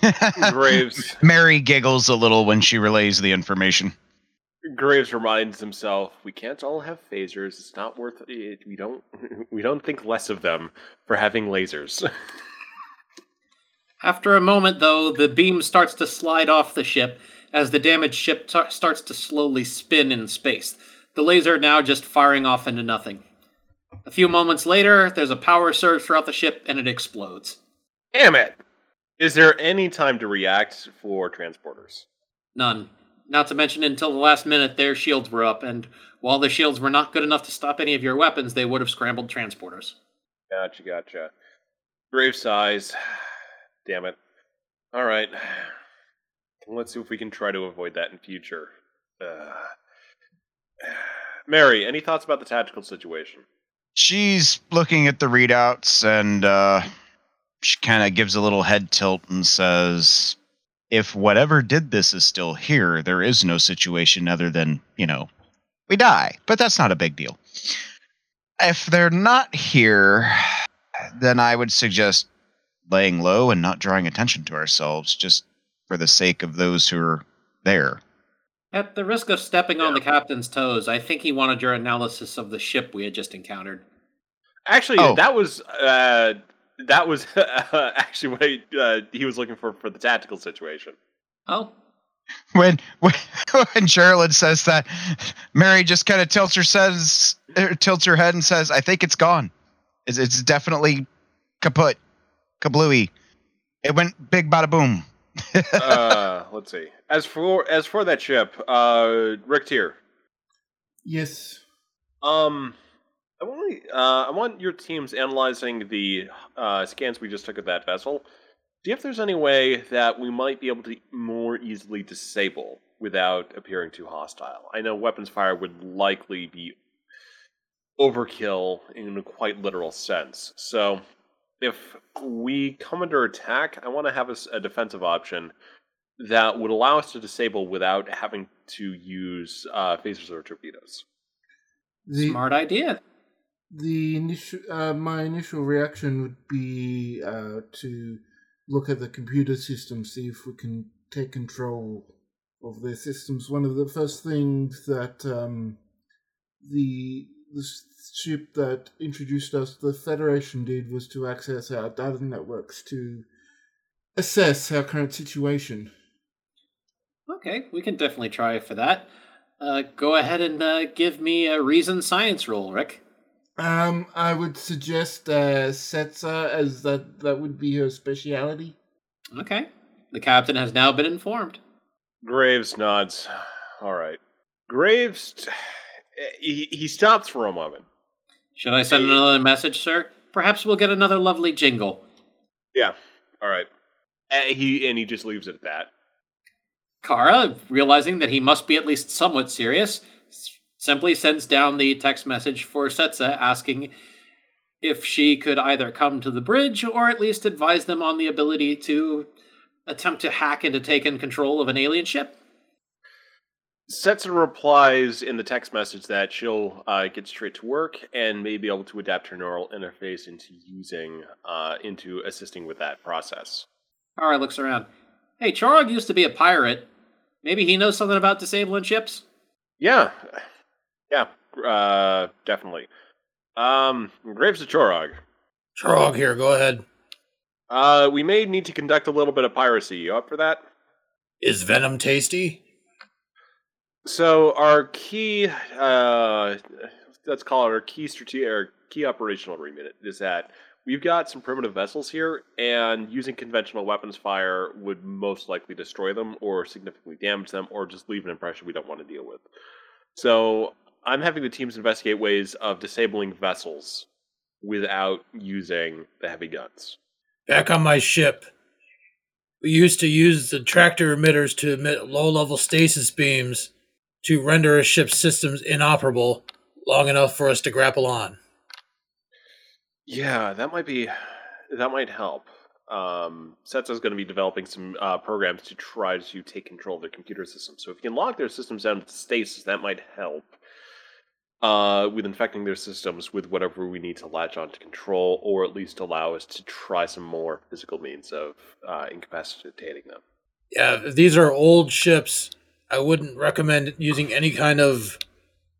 Graves Mary giggles a little when she relays the information. Graves reminds himself, "We can't all have phasers. It's not worth it. We don't. We don't think less of them for having lasers." After a moment, though, the beam starts to slide off the ship as the damaged ship t- starts to slowly spin in space. The laser now just firing off into nothing. A few moments later, there's a power surge throughout the ship and it explodes. Damn it! Is there any time to react for transporters? None. Not to mention, until the last minute, their shields were up, and while the shields were not good enough to stop any of your weapons, they would have scrambled transporters. Gotcha, gotcha. Graves sighs. Damn it. All right. Let's see if we can try to avoid that in future. Uh, Mary, any thoughts about the tactical situation? She's looking at the readouts and uh, she kind of gives a little head tilt and says, If whatever did this is still here, there is no situation other than, you know, we die. But that's not a big deal. If they're not here, then I would suggest laying low and not drawing attention to ourselves just for the sake of those who are there. At the risk of stepping on the captain's toes, I think he wanted your analysis of the ship we had just encountered. Actually, Oh. that was uh, that was actually what he, uh, he was looking for for the tactical situation. Oh, when when, when Sherilyn says that, Mary just kind of tilts her says er, tilts her head and says, "I think it's gone. It's, it's definitely kaput, kablooey. It went big bada boom." Uh, let's see. As for as for that ship, uh, Rick Tier, Yes. um, I want uh, I want your teams analyzing the uh, scans we just took of that vessel. See if there's any way that we might be able to more easily disable without appearing too hostile. I know weapons fire would likely be overkill in a quite literal sense. So, if we come under attack, I want to have a defensive option that would allow us to disable without having to use uh, phasers or torpedoes. The, smart idea. the initial uh, my initial reaction would be uh, to look at the computer system, see if we can take control of their systems. One of the first things that um, the the ship that introduced us, the Federation, did was to access our data networks to assess our current situation. Okay, we can definitely try for that. Uh, go ahead and uh, give me a reason science roll, Rick. Um, I would suggest uh, Setsa as that that would be her speciality. Okay. The captain has now been informed. Graves nods. All right. Graves, t- he, he stops for a moment. Should I send another message, sir? Perhaps we'll get another lovely jingle. Yeah. All right. And he and he just leaves it at that. Kara, realizing that he must be at least somewhat serious, simply sends down the text message for Setsa asking if she could either come to the bridge or at least advise them on the ability to attempt to hack and to take in control of an alien ship. Setsa replies in the text message that she'll uh, get straight to work and may be able to adapt her neural interface into using uh, into assisting with that process. All right, looks around. Hey, Chorog used to be a pirate. Maybe he knows something about disabling ships? Yeah, yeah, uh, definitely. Um, Graves of Chorog. Chorog here, go ahead. Uh, we may need to conduct a little bit of piracy. You up for that? Is Venom tasty? So our key, uh, let's call it our key strategic or key operational remit is that we've got some primitive vessels here, and using conventional weapons fire would most likely destroy them or significantly damage them, or just leave an impression we don't want to deal with. So I'm having the teams investigate ways of disabling vessels without using the heavy guns. Back on my ship. We used to use the tractor emitters to emit low level stasis beams to render a ship's systems inoperable long enough for us to grapple on. Yeah, that might be that might help. Um, Setsa's going to be developing some uh, programs to try to take control of their computer systems. So if you can lock their systems down to stasis, that might help. uh, with infecting their systems with whatever we need to latch on to control, or at least allow us to try some more physical means of uh, incapacitating them. Yeah, these are old ships. I wouldn't recommend using any kind of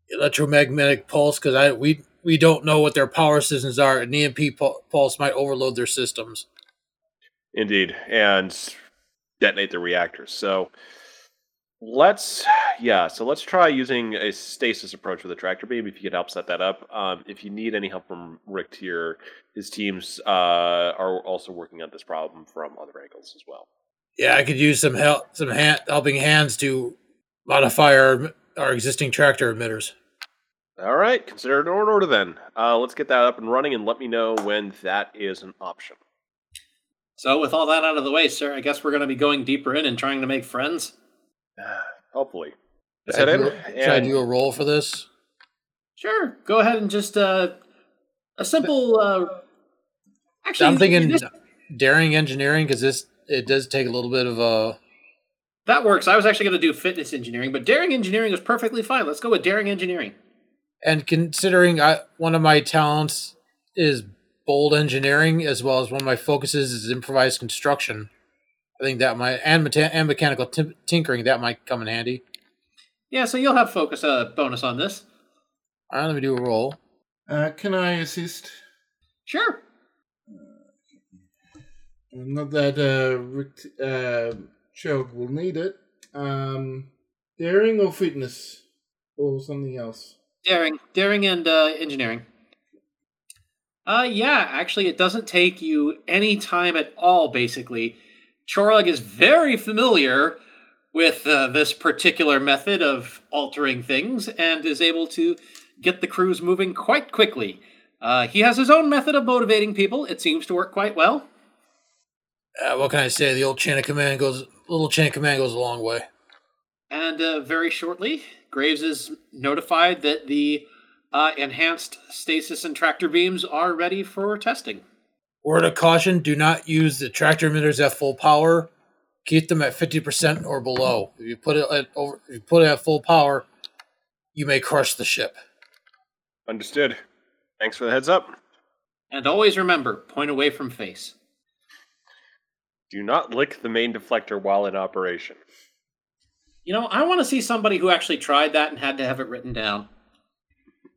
electromagnetic pulse because I we we don't know what their power systems are. An EMP pulse might overload their systems. Indeed, and detonate the reactors. So let's, yeah, so let's try using a stasis approach with a tractor beam. If you could help set that up. Um, if you need any help from Rick Tier, his teams uh, are also working on this problem from other angles as well. Yeah, I could use some help, some hand, helping hands to modify our our existing tractor emitters. All right, consider it an order then. Uh, let's get that up and running, and let me know when that is an option. So, with all that out of the way, sir, I guess we're going to be going deeper in and trying to make friends. Hopefully. Let's Should I do- Should I do a roll for this? Sure, go ahead and just uh, a simple. Uh, actually, I'm thinking this- daring engineering because this it does take a little bit of a. that works. I was actually going to do fitness engineering, but daring engineering is perfectly fine. Let's go with daring engineering. And considering I one of my talents is bold engineering, as well as one of my focuses is improvised construction, I think that might and, meta- and mechanical tim- tinkering that might come in handy. Yeah, so you'll have focus uh, bonus on this. All right, let me do a roll. Uh, can I assist? Sure. Not that uh, Rick, uh, will need it. Um, daring or fitness or something else. Daring, daring, and uh, engineering. Uh, yeah, actually, it doesn't take you any time at all. Basically, Chorog is very familiar with uh, this particular method of altering things and is able to get the crews moving quite quickly. Uh, he has his own method of motivating people. It seems to work quite well. Uh, what can I say? The old chain of command goes, little chain of command goes a long way. And uh, very shortly, Graves is notified that the uh, enhanced stasis and tractor beams are ready for testing. Word of caution: Do not use the tractor emitters at full power. Keep them at fifty percent or below. If you put it at over, if you put it at full power, you may crush the ship. Understood. Thanks for the heads up. And always remember, point away from face. Do not lick the main deflector while in operation. You know, I want to see somebody who actually tried that and had to have it written down.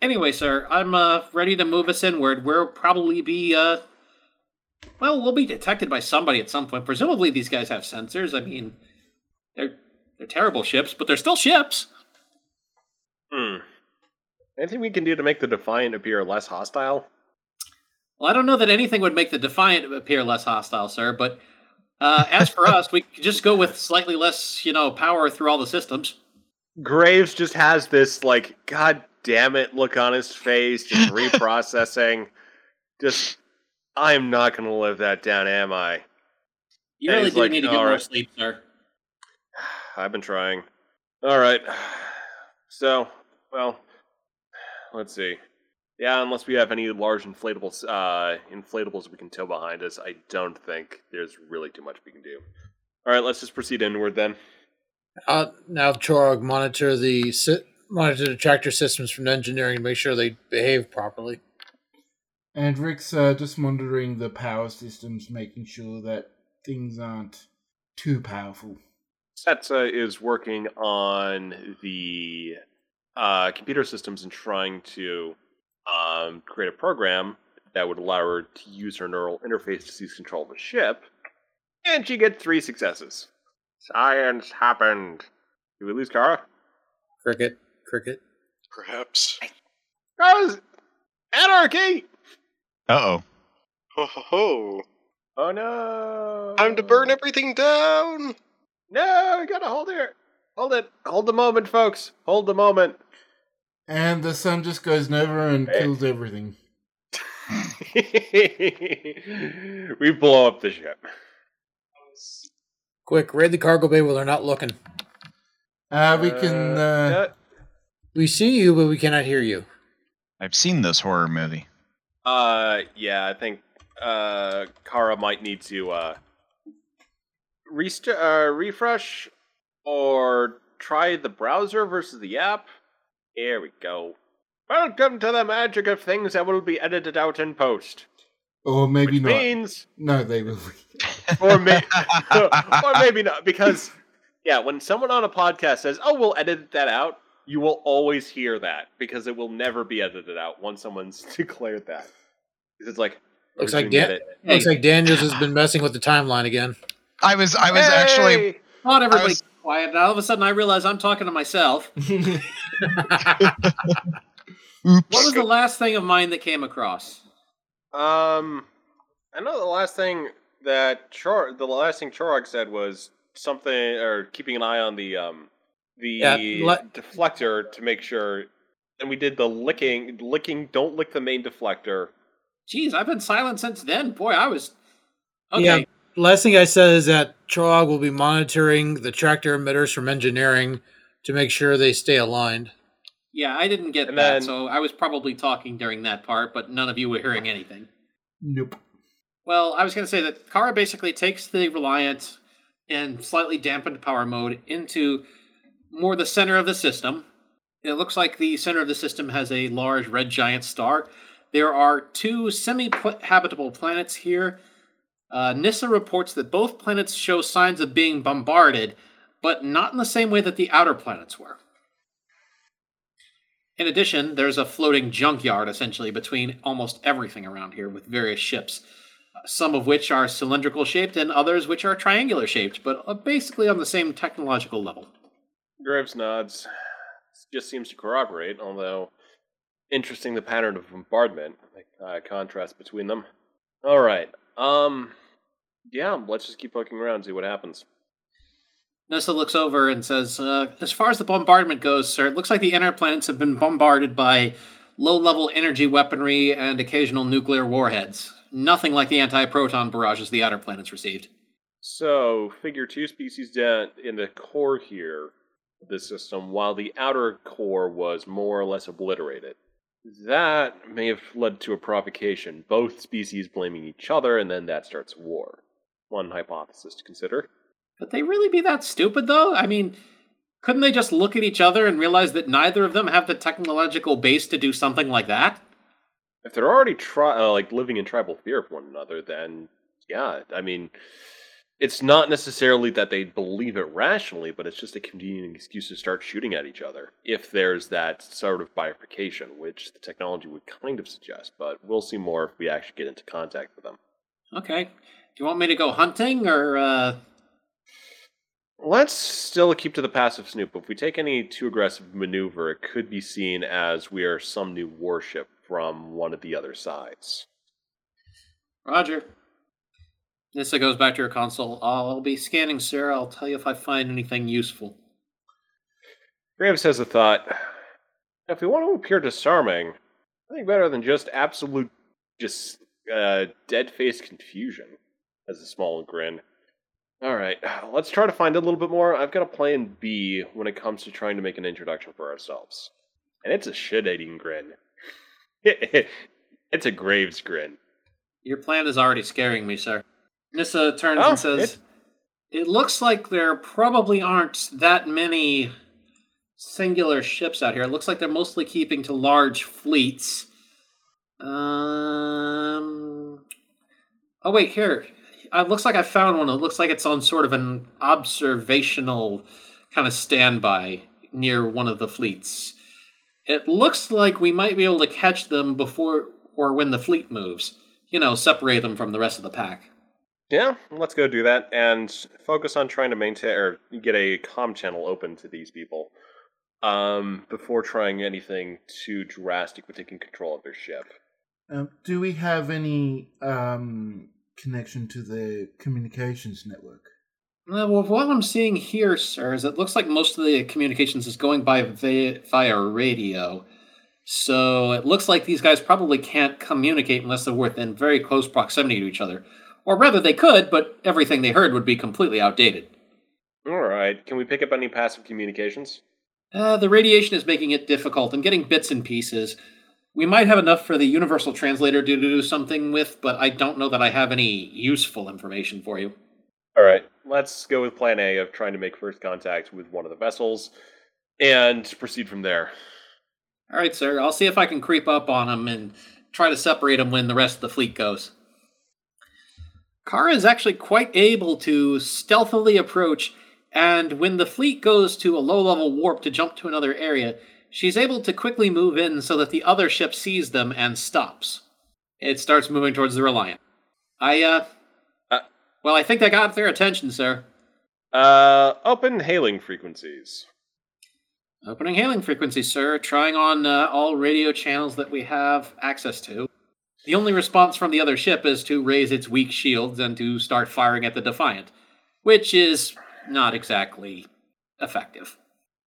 Anyway, sir, I'm uh, ready to move us inward. We'll probably be, uh, well, we'll be detected by somebody at some point. Presumably, these guys have sensors. I mean, they're they're terrible ships, but they're still ships. Hmm. Anything we can do to make the Defiant appear less hostile? Well, I don't know that anything would make the Defiant appear less hostile, sir. But uh, as for us, we could just go with slightly less, you know, power through all the systems. Graves just has this like god damn it look on his face, just reprocessing. Just I'm not gonna live that down, am I? You And really do like, need to get "All more right." sleep, sir. I've been trying. All right. So, well, let's see. Yeah, unless we have any large inflatables, uh, inflatables we can tow behind us, I don't think there's really too much we can do. All right, let's just proceed inward then. Uh, now, Chorog, monitor the si- monitor the tractor systems from engineering to make sure they behave properly. And Rick's uh, just monitoring the power systems, making sure that things aren't too powerful. Setsa is working on the uh, computer systems and trying to um, create a program that would allow her to use her neural interface to seize control of the ship. And she gets three successes. Science happened. Did we lose Kara? Cricket, cricket. Perhaps. Kara's anarchy! Uh oh. Ho ho ho. Oh no! Time to burn everything down. No, we gotta hold it. Hold it. Hold the moment, folks. Hold the moment. And the sun just goes over and Hey. kills everything. we blow up the ship. Quick, raid the cargo bay while they're not looking. Uh, we can. Uh, We see you, but we cannot hear you. I've seen this horror movie. uh, uh, yeah, I think uh, Kara might need to uh, rest- uh, refresh or try the browser versus the app. There we go. Welcome to the magic of things that will be edited out in post. Or maybe Which not. means, No, they will. or, may, or maybe not, because yeah, when someone on a podcast says, "Oh, we'll edit that out," you will always hear that because it will never be edited out once someone's declared that. 'Because It's like Looks like Dan- edit. Looks like Daniels has been messing with the timeline again. I was I was actually Hey! Not everybody was- quiet. And all of a sudden, I realize I'm talking to myself. What was the last thing of mine that came across? Um, I know the last thing that Chor, the last thing Chorog said was something, or keeping an eye on the um the Yeah, le- deflector to make sure. And we did the licking, licking. Don't lick the main deflector. Jeez, I've been silent since then. Boy, I was. Okay. Yeah. Last thing I said is that Chorog will be monitoring the tractor emitters from engineering to make sure they stay aligned. Yeah, I didn't get And that, then- so I was probably talking during that part, but none of you were hearing anything. nope. Well, I was going to say that Kara basically takes the Reliant in slightly dampened power mode into more the center of the system. It looks like the center of the system has a large red giant star. There are two semi habitable planets here. Uh, Nissa reports that both planets show signs of being bombarded, but not in the same way that the outer planets were. In addition, there's a floating junkyard essentially between almost everything around here with various ships some of which are cylindrical shaped and others which are triangular shaped, but basically on the same technological level. Graves nods. Just seems to corroborate, although interesting the pattern of bombardment, the uh, contrast between them. All right. Um. Yeah, let's just keep poking around, see what happens. Nessa looks over and says, uh, As far as the bombardment goes, sir, it looks like the inner planets have been bombarded by low level energy weaponry and occasional nuclear warheads. Nothing like the anti proton barrages the outer planets received. So, figure two species down in the core here of this system, while the outer core was more or less obliterated. That may have led to a provocation, both species blaming each other, and then that starts war. One hypothesis to consider. Could they really be that stupid, though? I mean, couldn't they just look at each other and realize that neither of them have the technological base to do something like that? If they're already tri- uh, like living in tribal fear of one another, then yeah, I mean, it's not necessarily that they believe it rationally, but it's just a convenient excuse to start shooting at each other. If there's that sort of bifurcation, which the technology would kind of suggest, but we'll see more if we actually get into contact with them. Okay. Do you want me to go hunting or, uh. Let's still keep to the passive snoop. If we take any too aggressive maneuver, it could be seen as we are some new warship from one of the other sides. Roger. Nissa goes back to her console. I'll be scanning, sir. I'll tell you if I find anything useful. Graves has a thought. If we want to appear disarming, I think better than just absolute, just uh, dead face confusion. Has a small grin. All right, let's try to find a little bit more. I've got a plan B when it comes to trying to make an introduction for ourselves, and it's a shit-eating grin. it's a Graves grin. Your plan is already scaring me, sir. Nissa turns Oh, and says, it- it looks like there probably aren't that many singular ships out here. It looks like they're mostly keeping to large fleets. Um. Oh wait, here. It looks like I found one. It looks like it's on sort of an observational kind of standby near one of the fleets. It looks like we might be able to catch them before or when the fleet moves. You know, separate them from the rest of the pack. Yeah, let's go do that and focus on trying to maintain or get a comm channel open to these people um, before trying anything too drastic with taking control of their ship. Um, do we have any um, connection to the communications network? Uh, well, what I'm seeing here, sir, is it looks like most of the communications is going by via, via radio. So it looks like these guys probably can't communicate unless they're within very close proximity to each other. Or rather, they could, but everything they heard would be completely outdated. All right, can we pick up any passive communications? Uh, the radiation is making it difficult. I'm getting bits and pieces. We might have enough for the universal translator to do something with, but I don't know that I have any useful information for you. All right, let's go with plan A of trying to make first contact with one of the vessels and proceed from there. All right, sir. I'll see if I can creep up on him and try to separate him when the rest of the fleet goes. Kara is actually quite able to stealthily approach, and when the fleet goes to a low level warp to jump to another area, she's able to quickly move in so that the other ship sees them and stops. It starts moving towards the Reliant. I, uh. Uh. well, I think I got their attention, sir. Uh, open hailing frequencies. Opening hailing frequencies, sir. Trying on uh, all radio channels that we have access to. The only response from the other ship is to raise its weak shields and to start firing at the Defiant, which is not exactly effective.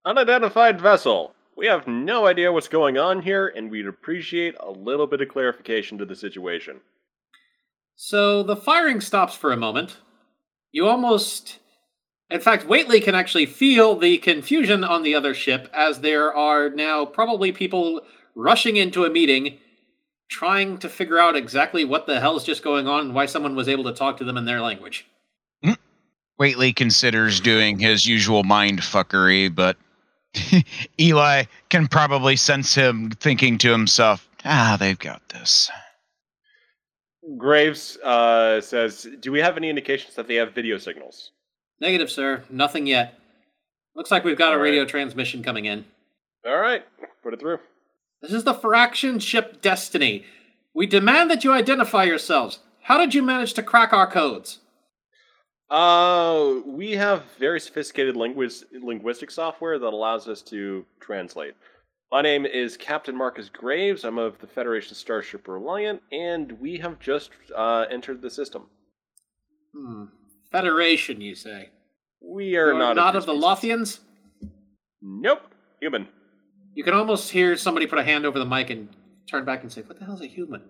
Unidentified vessel. We have no idea what's going on here, and we'd appreciate a little bit of clarification to the situation. So the firing stops for a moment. You almost. In fact, Waitley can actually feel the confusion on the other ship as there are now probably people rushing into a meeting trying to figure out exactly what the hell is just going on and why someone was able to talk to them in their language. Hmm. Waitley considers doing his usual mind fuckery, but Eli can probably sense him thinking to himself, ah, they've got this. Graves uh, says, "Do we have any indications that they have video signals?" Negative, sir. Nothing yet. Looks like we've got a All right. radio transmission coming in. All right, put it through. This is the fraction ship Destiny. We demand that you identify yourselves. How did you manage to crack our codes? Uh, we have very sophisticated linguis- linguistic software that allows us to translate. My name is Captain Marcus Graves. I'm of the Federation Starship Reliant, and we have just uh, entered the system. Hmm. Federation, you say? We are You're not not your of the. Riotheans? Nope, human. You can almost hear somebody put a hand over the mic and turn back and say, What the hell's a human?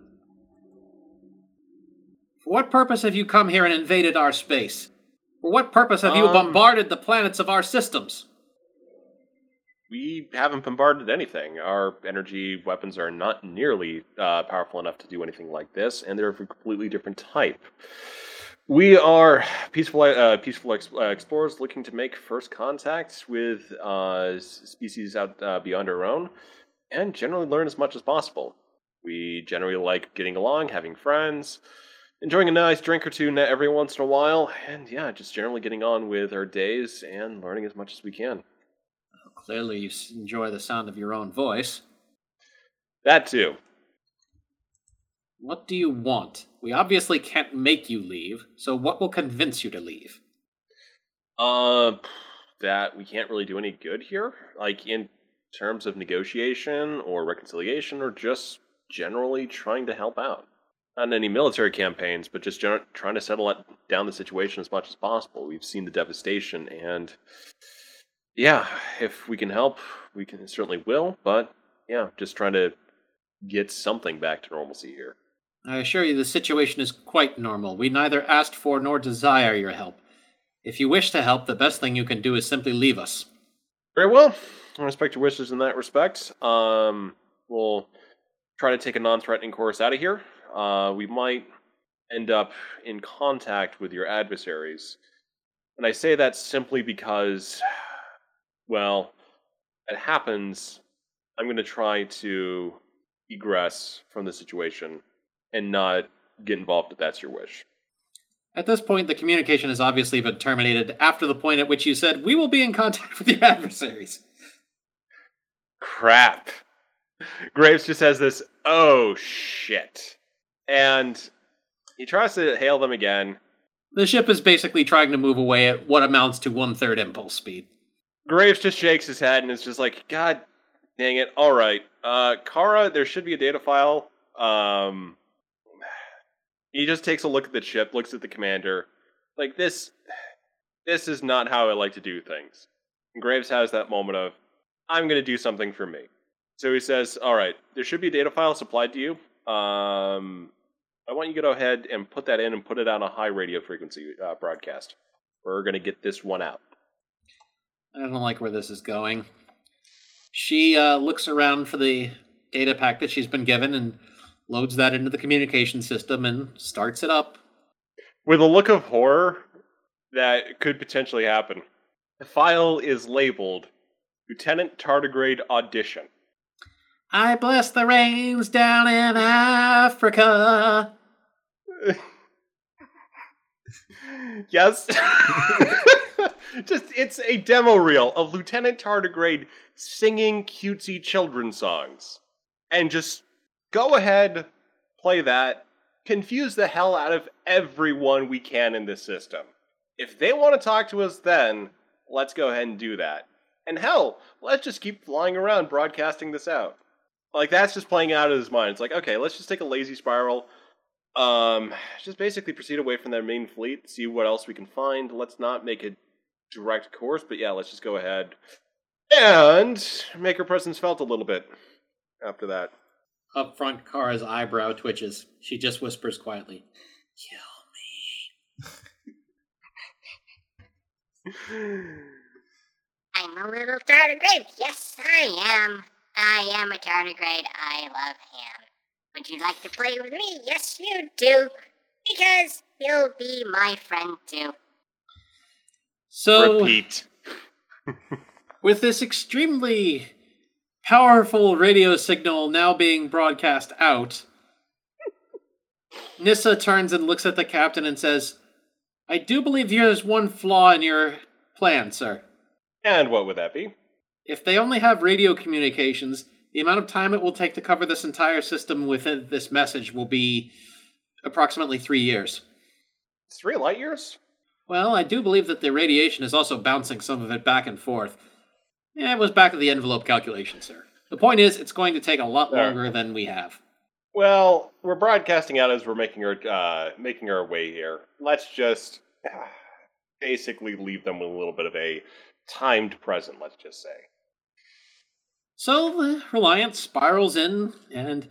For what purpose have you come here and invaded our space? For what purpose have you Um, bombarded the planets of our systems? We haven't bombarded anything. Our energy weapons are not nearly uh, powerful enough to do anything like this, and they're of a completely different type. We are peaceful, uh, peaceful uh, explorers looking to make first contact with uh, species out uh, beyond our own, and generally learn as much as possible. We generally like getting along, having friends, enjoying a nice drink or two every once in a while, and yeah, just generally getting on with our days and learning as much as we can. Clearly, you enjoy the sound of your own voice. That too. What do you want? We obviously can't make you leave, so what will convince you to leave? Uh, that we can't really do any good here, like in terms of negotiation or reconciliation, or just generally trying to help out. Not in any military campaigns, but just gen- trying to settle it, down the situation as much as possible. We've seen the devastation, and yeah, if we can help, we can certainly will. But yeah, just trying to get something back to normalcy here. I assure you the situation is quite normal. We neither asked for nor desire your help. If you wish to help, the best thing you can do is simply leave us. Very well. I respect your wishes in that respect. Um, we'll try to take a non-threatening course out of here. Uh, we might end up in contact with your adversaries, and I say that simply because, well, it happens. I'm going to try to egress from the situation and not get involved if that's your wish. At this point, the communication has obviously been terminated after the point at which you said, We will be in contact with your adversaries. crap. Graves just has this, oh shit. And he tries to hail them again. The ship is basically trying to move away at what amounts to one third impulse speed. Graves just shakes his head and is just like, God dang it. All right. Uh, Kara, there should be a data file. Um, he just takes a look at the ship, looks at the commander. Like, this, this is not how I like to do things. And Graves has that moment of, I'm going to do something for me. So he says, All right, there should be a data file supplied to you. Um, I want you to go ahead and put that in and put it on a high radio frequency uh, broadcast. We're going to get this one out. I don't like where this is going. She uh, looks around for the data pack that she's been given and loads that into the communication system and starts it up. with a look of horror that could potentially happen. The file is labeled Lieutenant Tardigrade Audition. I bless the rains down in Africa. yes. Just it's a demo reel of Lieutenant Tardigrade singing cutesy children's songs. And just go ahead, play that, confuse the hell out of everyone we can in this system. If they want to talk to us then, let's go ahead and do that. And hell, let's just keep flying around broadcasting this out. Like that's just playing out of his mind. It's like, okay, let's just take a lazy spiral. Um, just basically proceed away from their main fleet, see what else we can find. Let's not make a direct course, but yeah, let's just go ahead and make our presence felt a little bit after that. Up front, Kara's eyebrow twitches. She just whispers quietly, Kill me. I'm a little tardigrade. Yes, I am. I am a tardigrade. I love him. Would you like to play with me? Yes, you do. Because you'll be my friend too. So, Repeat. with this extremely powerful radio signal now being broadcast out, Nissa turns and looks at the captain and says, I do believe there's one flaw in your plan, sir. And what would that be? If they only have radio communications, the amount of time it will take to cover this entire system within this message will be approximately three years. Three light years? Well, I do believe that the radiation is also bouncing some of it back and forth. Yeah, it was back of the envelope calculation, sir. The point is, it's going to take a lot longer than we have. Well, we're broadcasting out as we're making our uh, making our way here. Let's just uh, basically leave them with a little bit of a timed present. Let's just say. So the Reliance spirals in and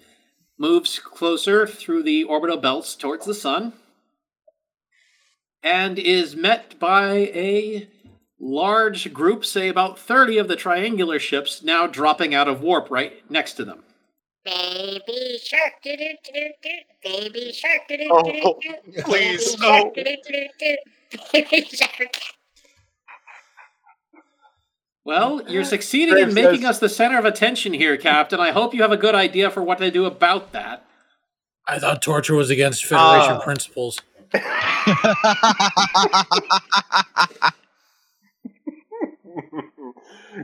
moves closer through the orbital belts towards the sun and is met by a large group, say about 30 of the triangular ships, now dropping out of warp right next to them. Baby shark, doo doo doo doo. Baby shark, doo doo Oh, doo doo. please, no. Baby shark. Well, you're succeeding in making says- us the center of attention here, Captain. I hope you have a good idea for what to do about that. I thought torture was against Federation Ah. principles.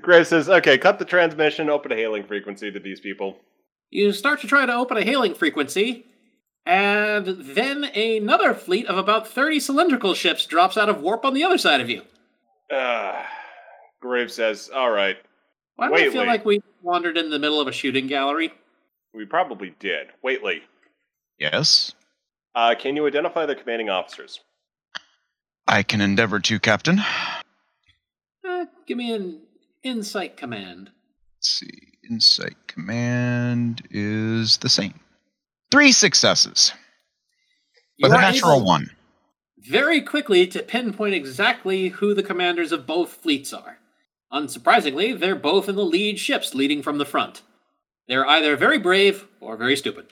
Graves says, "Okay, cut the transmission. Open a hailing frequency to these people." You start to try to open a hailing frequency, and then another fleet of about 30 cylindrical ships drops out of warp on the other side of you. Uh, Graves says, "All right, Why do I feel like we wandered in the middle of a shooting gallery? we probably did." Waitley, Yes, uh, can you identify the commanding officers? I can endeavor to, Captain. Uh, give me an insight command. Let's see. Insight command is the same. Three successes You with a natural one. Very quickly to pinpoint exactly who the commanders of both fleets are. Unsurprisingly, they're both in the lead ships leading from the front. They're either very brave or very stupid.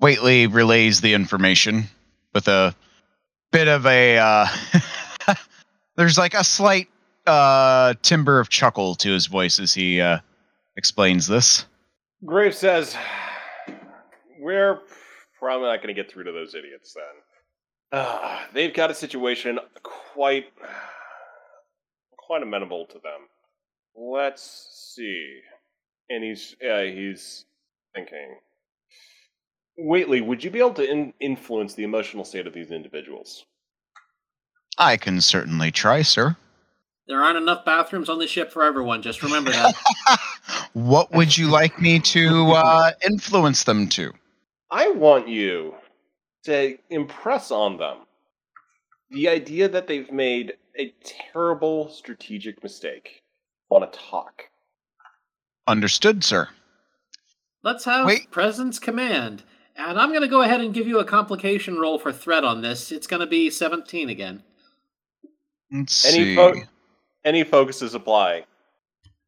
Waitley relays the information with a bit of a. Uh, there's like a slight uh, timbre of chuckle to his voice as he uh, explains this. Graves says, "We're probably not going to get through to those idiots then. Uh, they've got a situation quite, quite amenable to them. Let's see." And he's uh, he's thinking. Waitley, would you be able to in- influence the emotional state of these individuals? I can certainly try, sir. There aren't enough bathrooms on the ship for everyone, just remember that. what would you like me to uh, influence them to? I want you to impress on them the idea that they've made a terrible strategic mistake on a talk. Understood, sir. Let's have Wait. Presence Command. And I'm going to go ahead and give you a complication roll for threat on this. It's going to be 17 again. Let's Any see. fo- any focuses apply.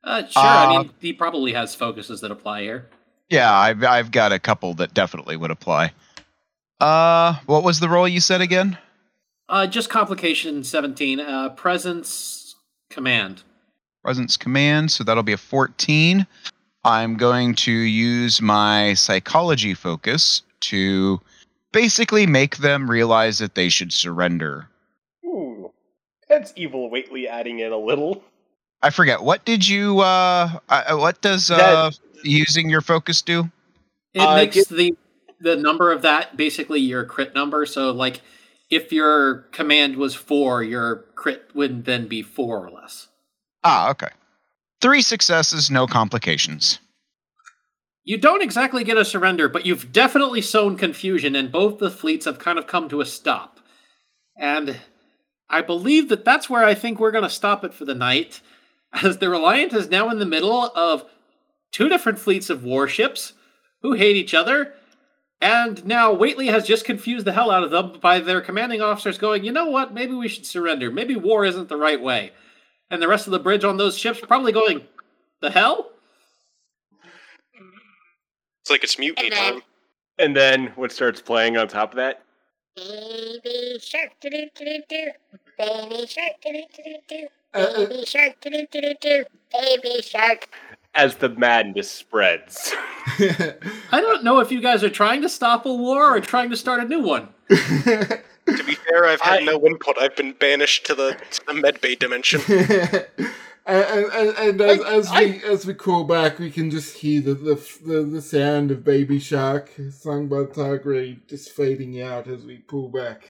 Uh, sure, I Uh, mean, he probably has focuses that apply here. yeah, I've I've got a couple that definitely would apply. Uh, what was the role you said again? Uh, just complication 17. Uh, presence Command. Presence command, so that'll be a 14. I'm going to use my psychology focus to basically make them realize that they should surrender. Ooh, that's evil. Waitley adding in a little. I forget what did you uh uh, what does uh That- using your focus do? It Uh, makes get- the the number of that basically your crit number. So like if your command was four, your crit would then be four or less. Ah, okay. Three successes, no complications. You don't exactly get a surrender, but you've definitely sown confusion, and both the fleets have kind of come to a stop. And I believe that that's where I think we're going to stop it for the night, as the Reliant is now in the middle of two different fleets of warships who hate each other. And now Waitley has just confused the hell out of them by their commanding officers going, you know what, maybe we should surrender. Maybe war isn't the right way. And the rest of the bridge on those ships probably going, the hell? It's like it's mutiny And then- time. And then what starts playing on top of that? Baby shark do do do do. Baby shark do do do do. Baby shark do do do do. Baby shark. As the madness spreads. I don't know if you guys are trying to stop a war or trying to start a new one. To be fair, I've had I- no input. I've been banished to the, to the medbay dimension. and and, and, and as, as we as we call back, we can just hear the the, the, the sound of Baby Shark sung by Tardigrade just fading out as we pull back.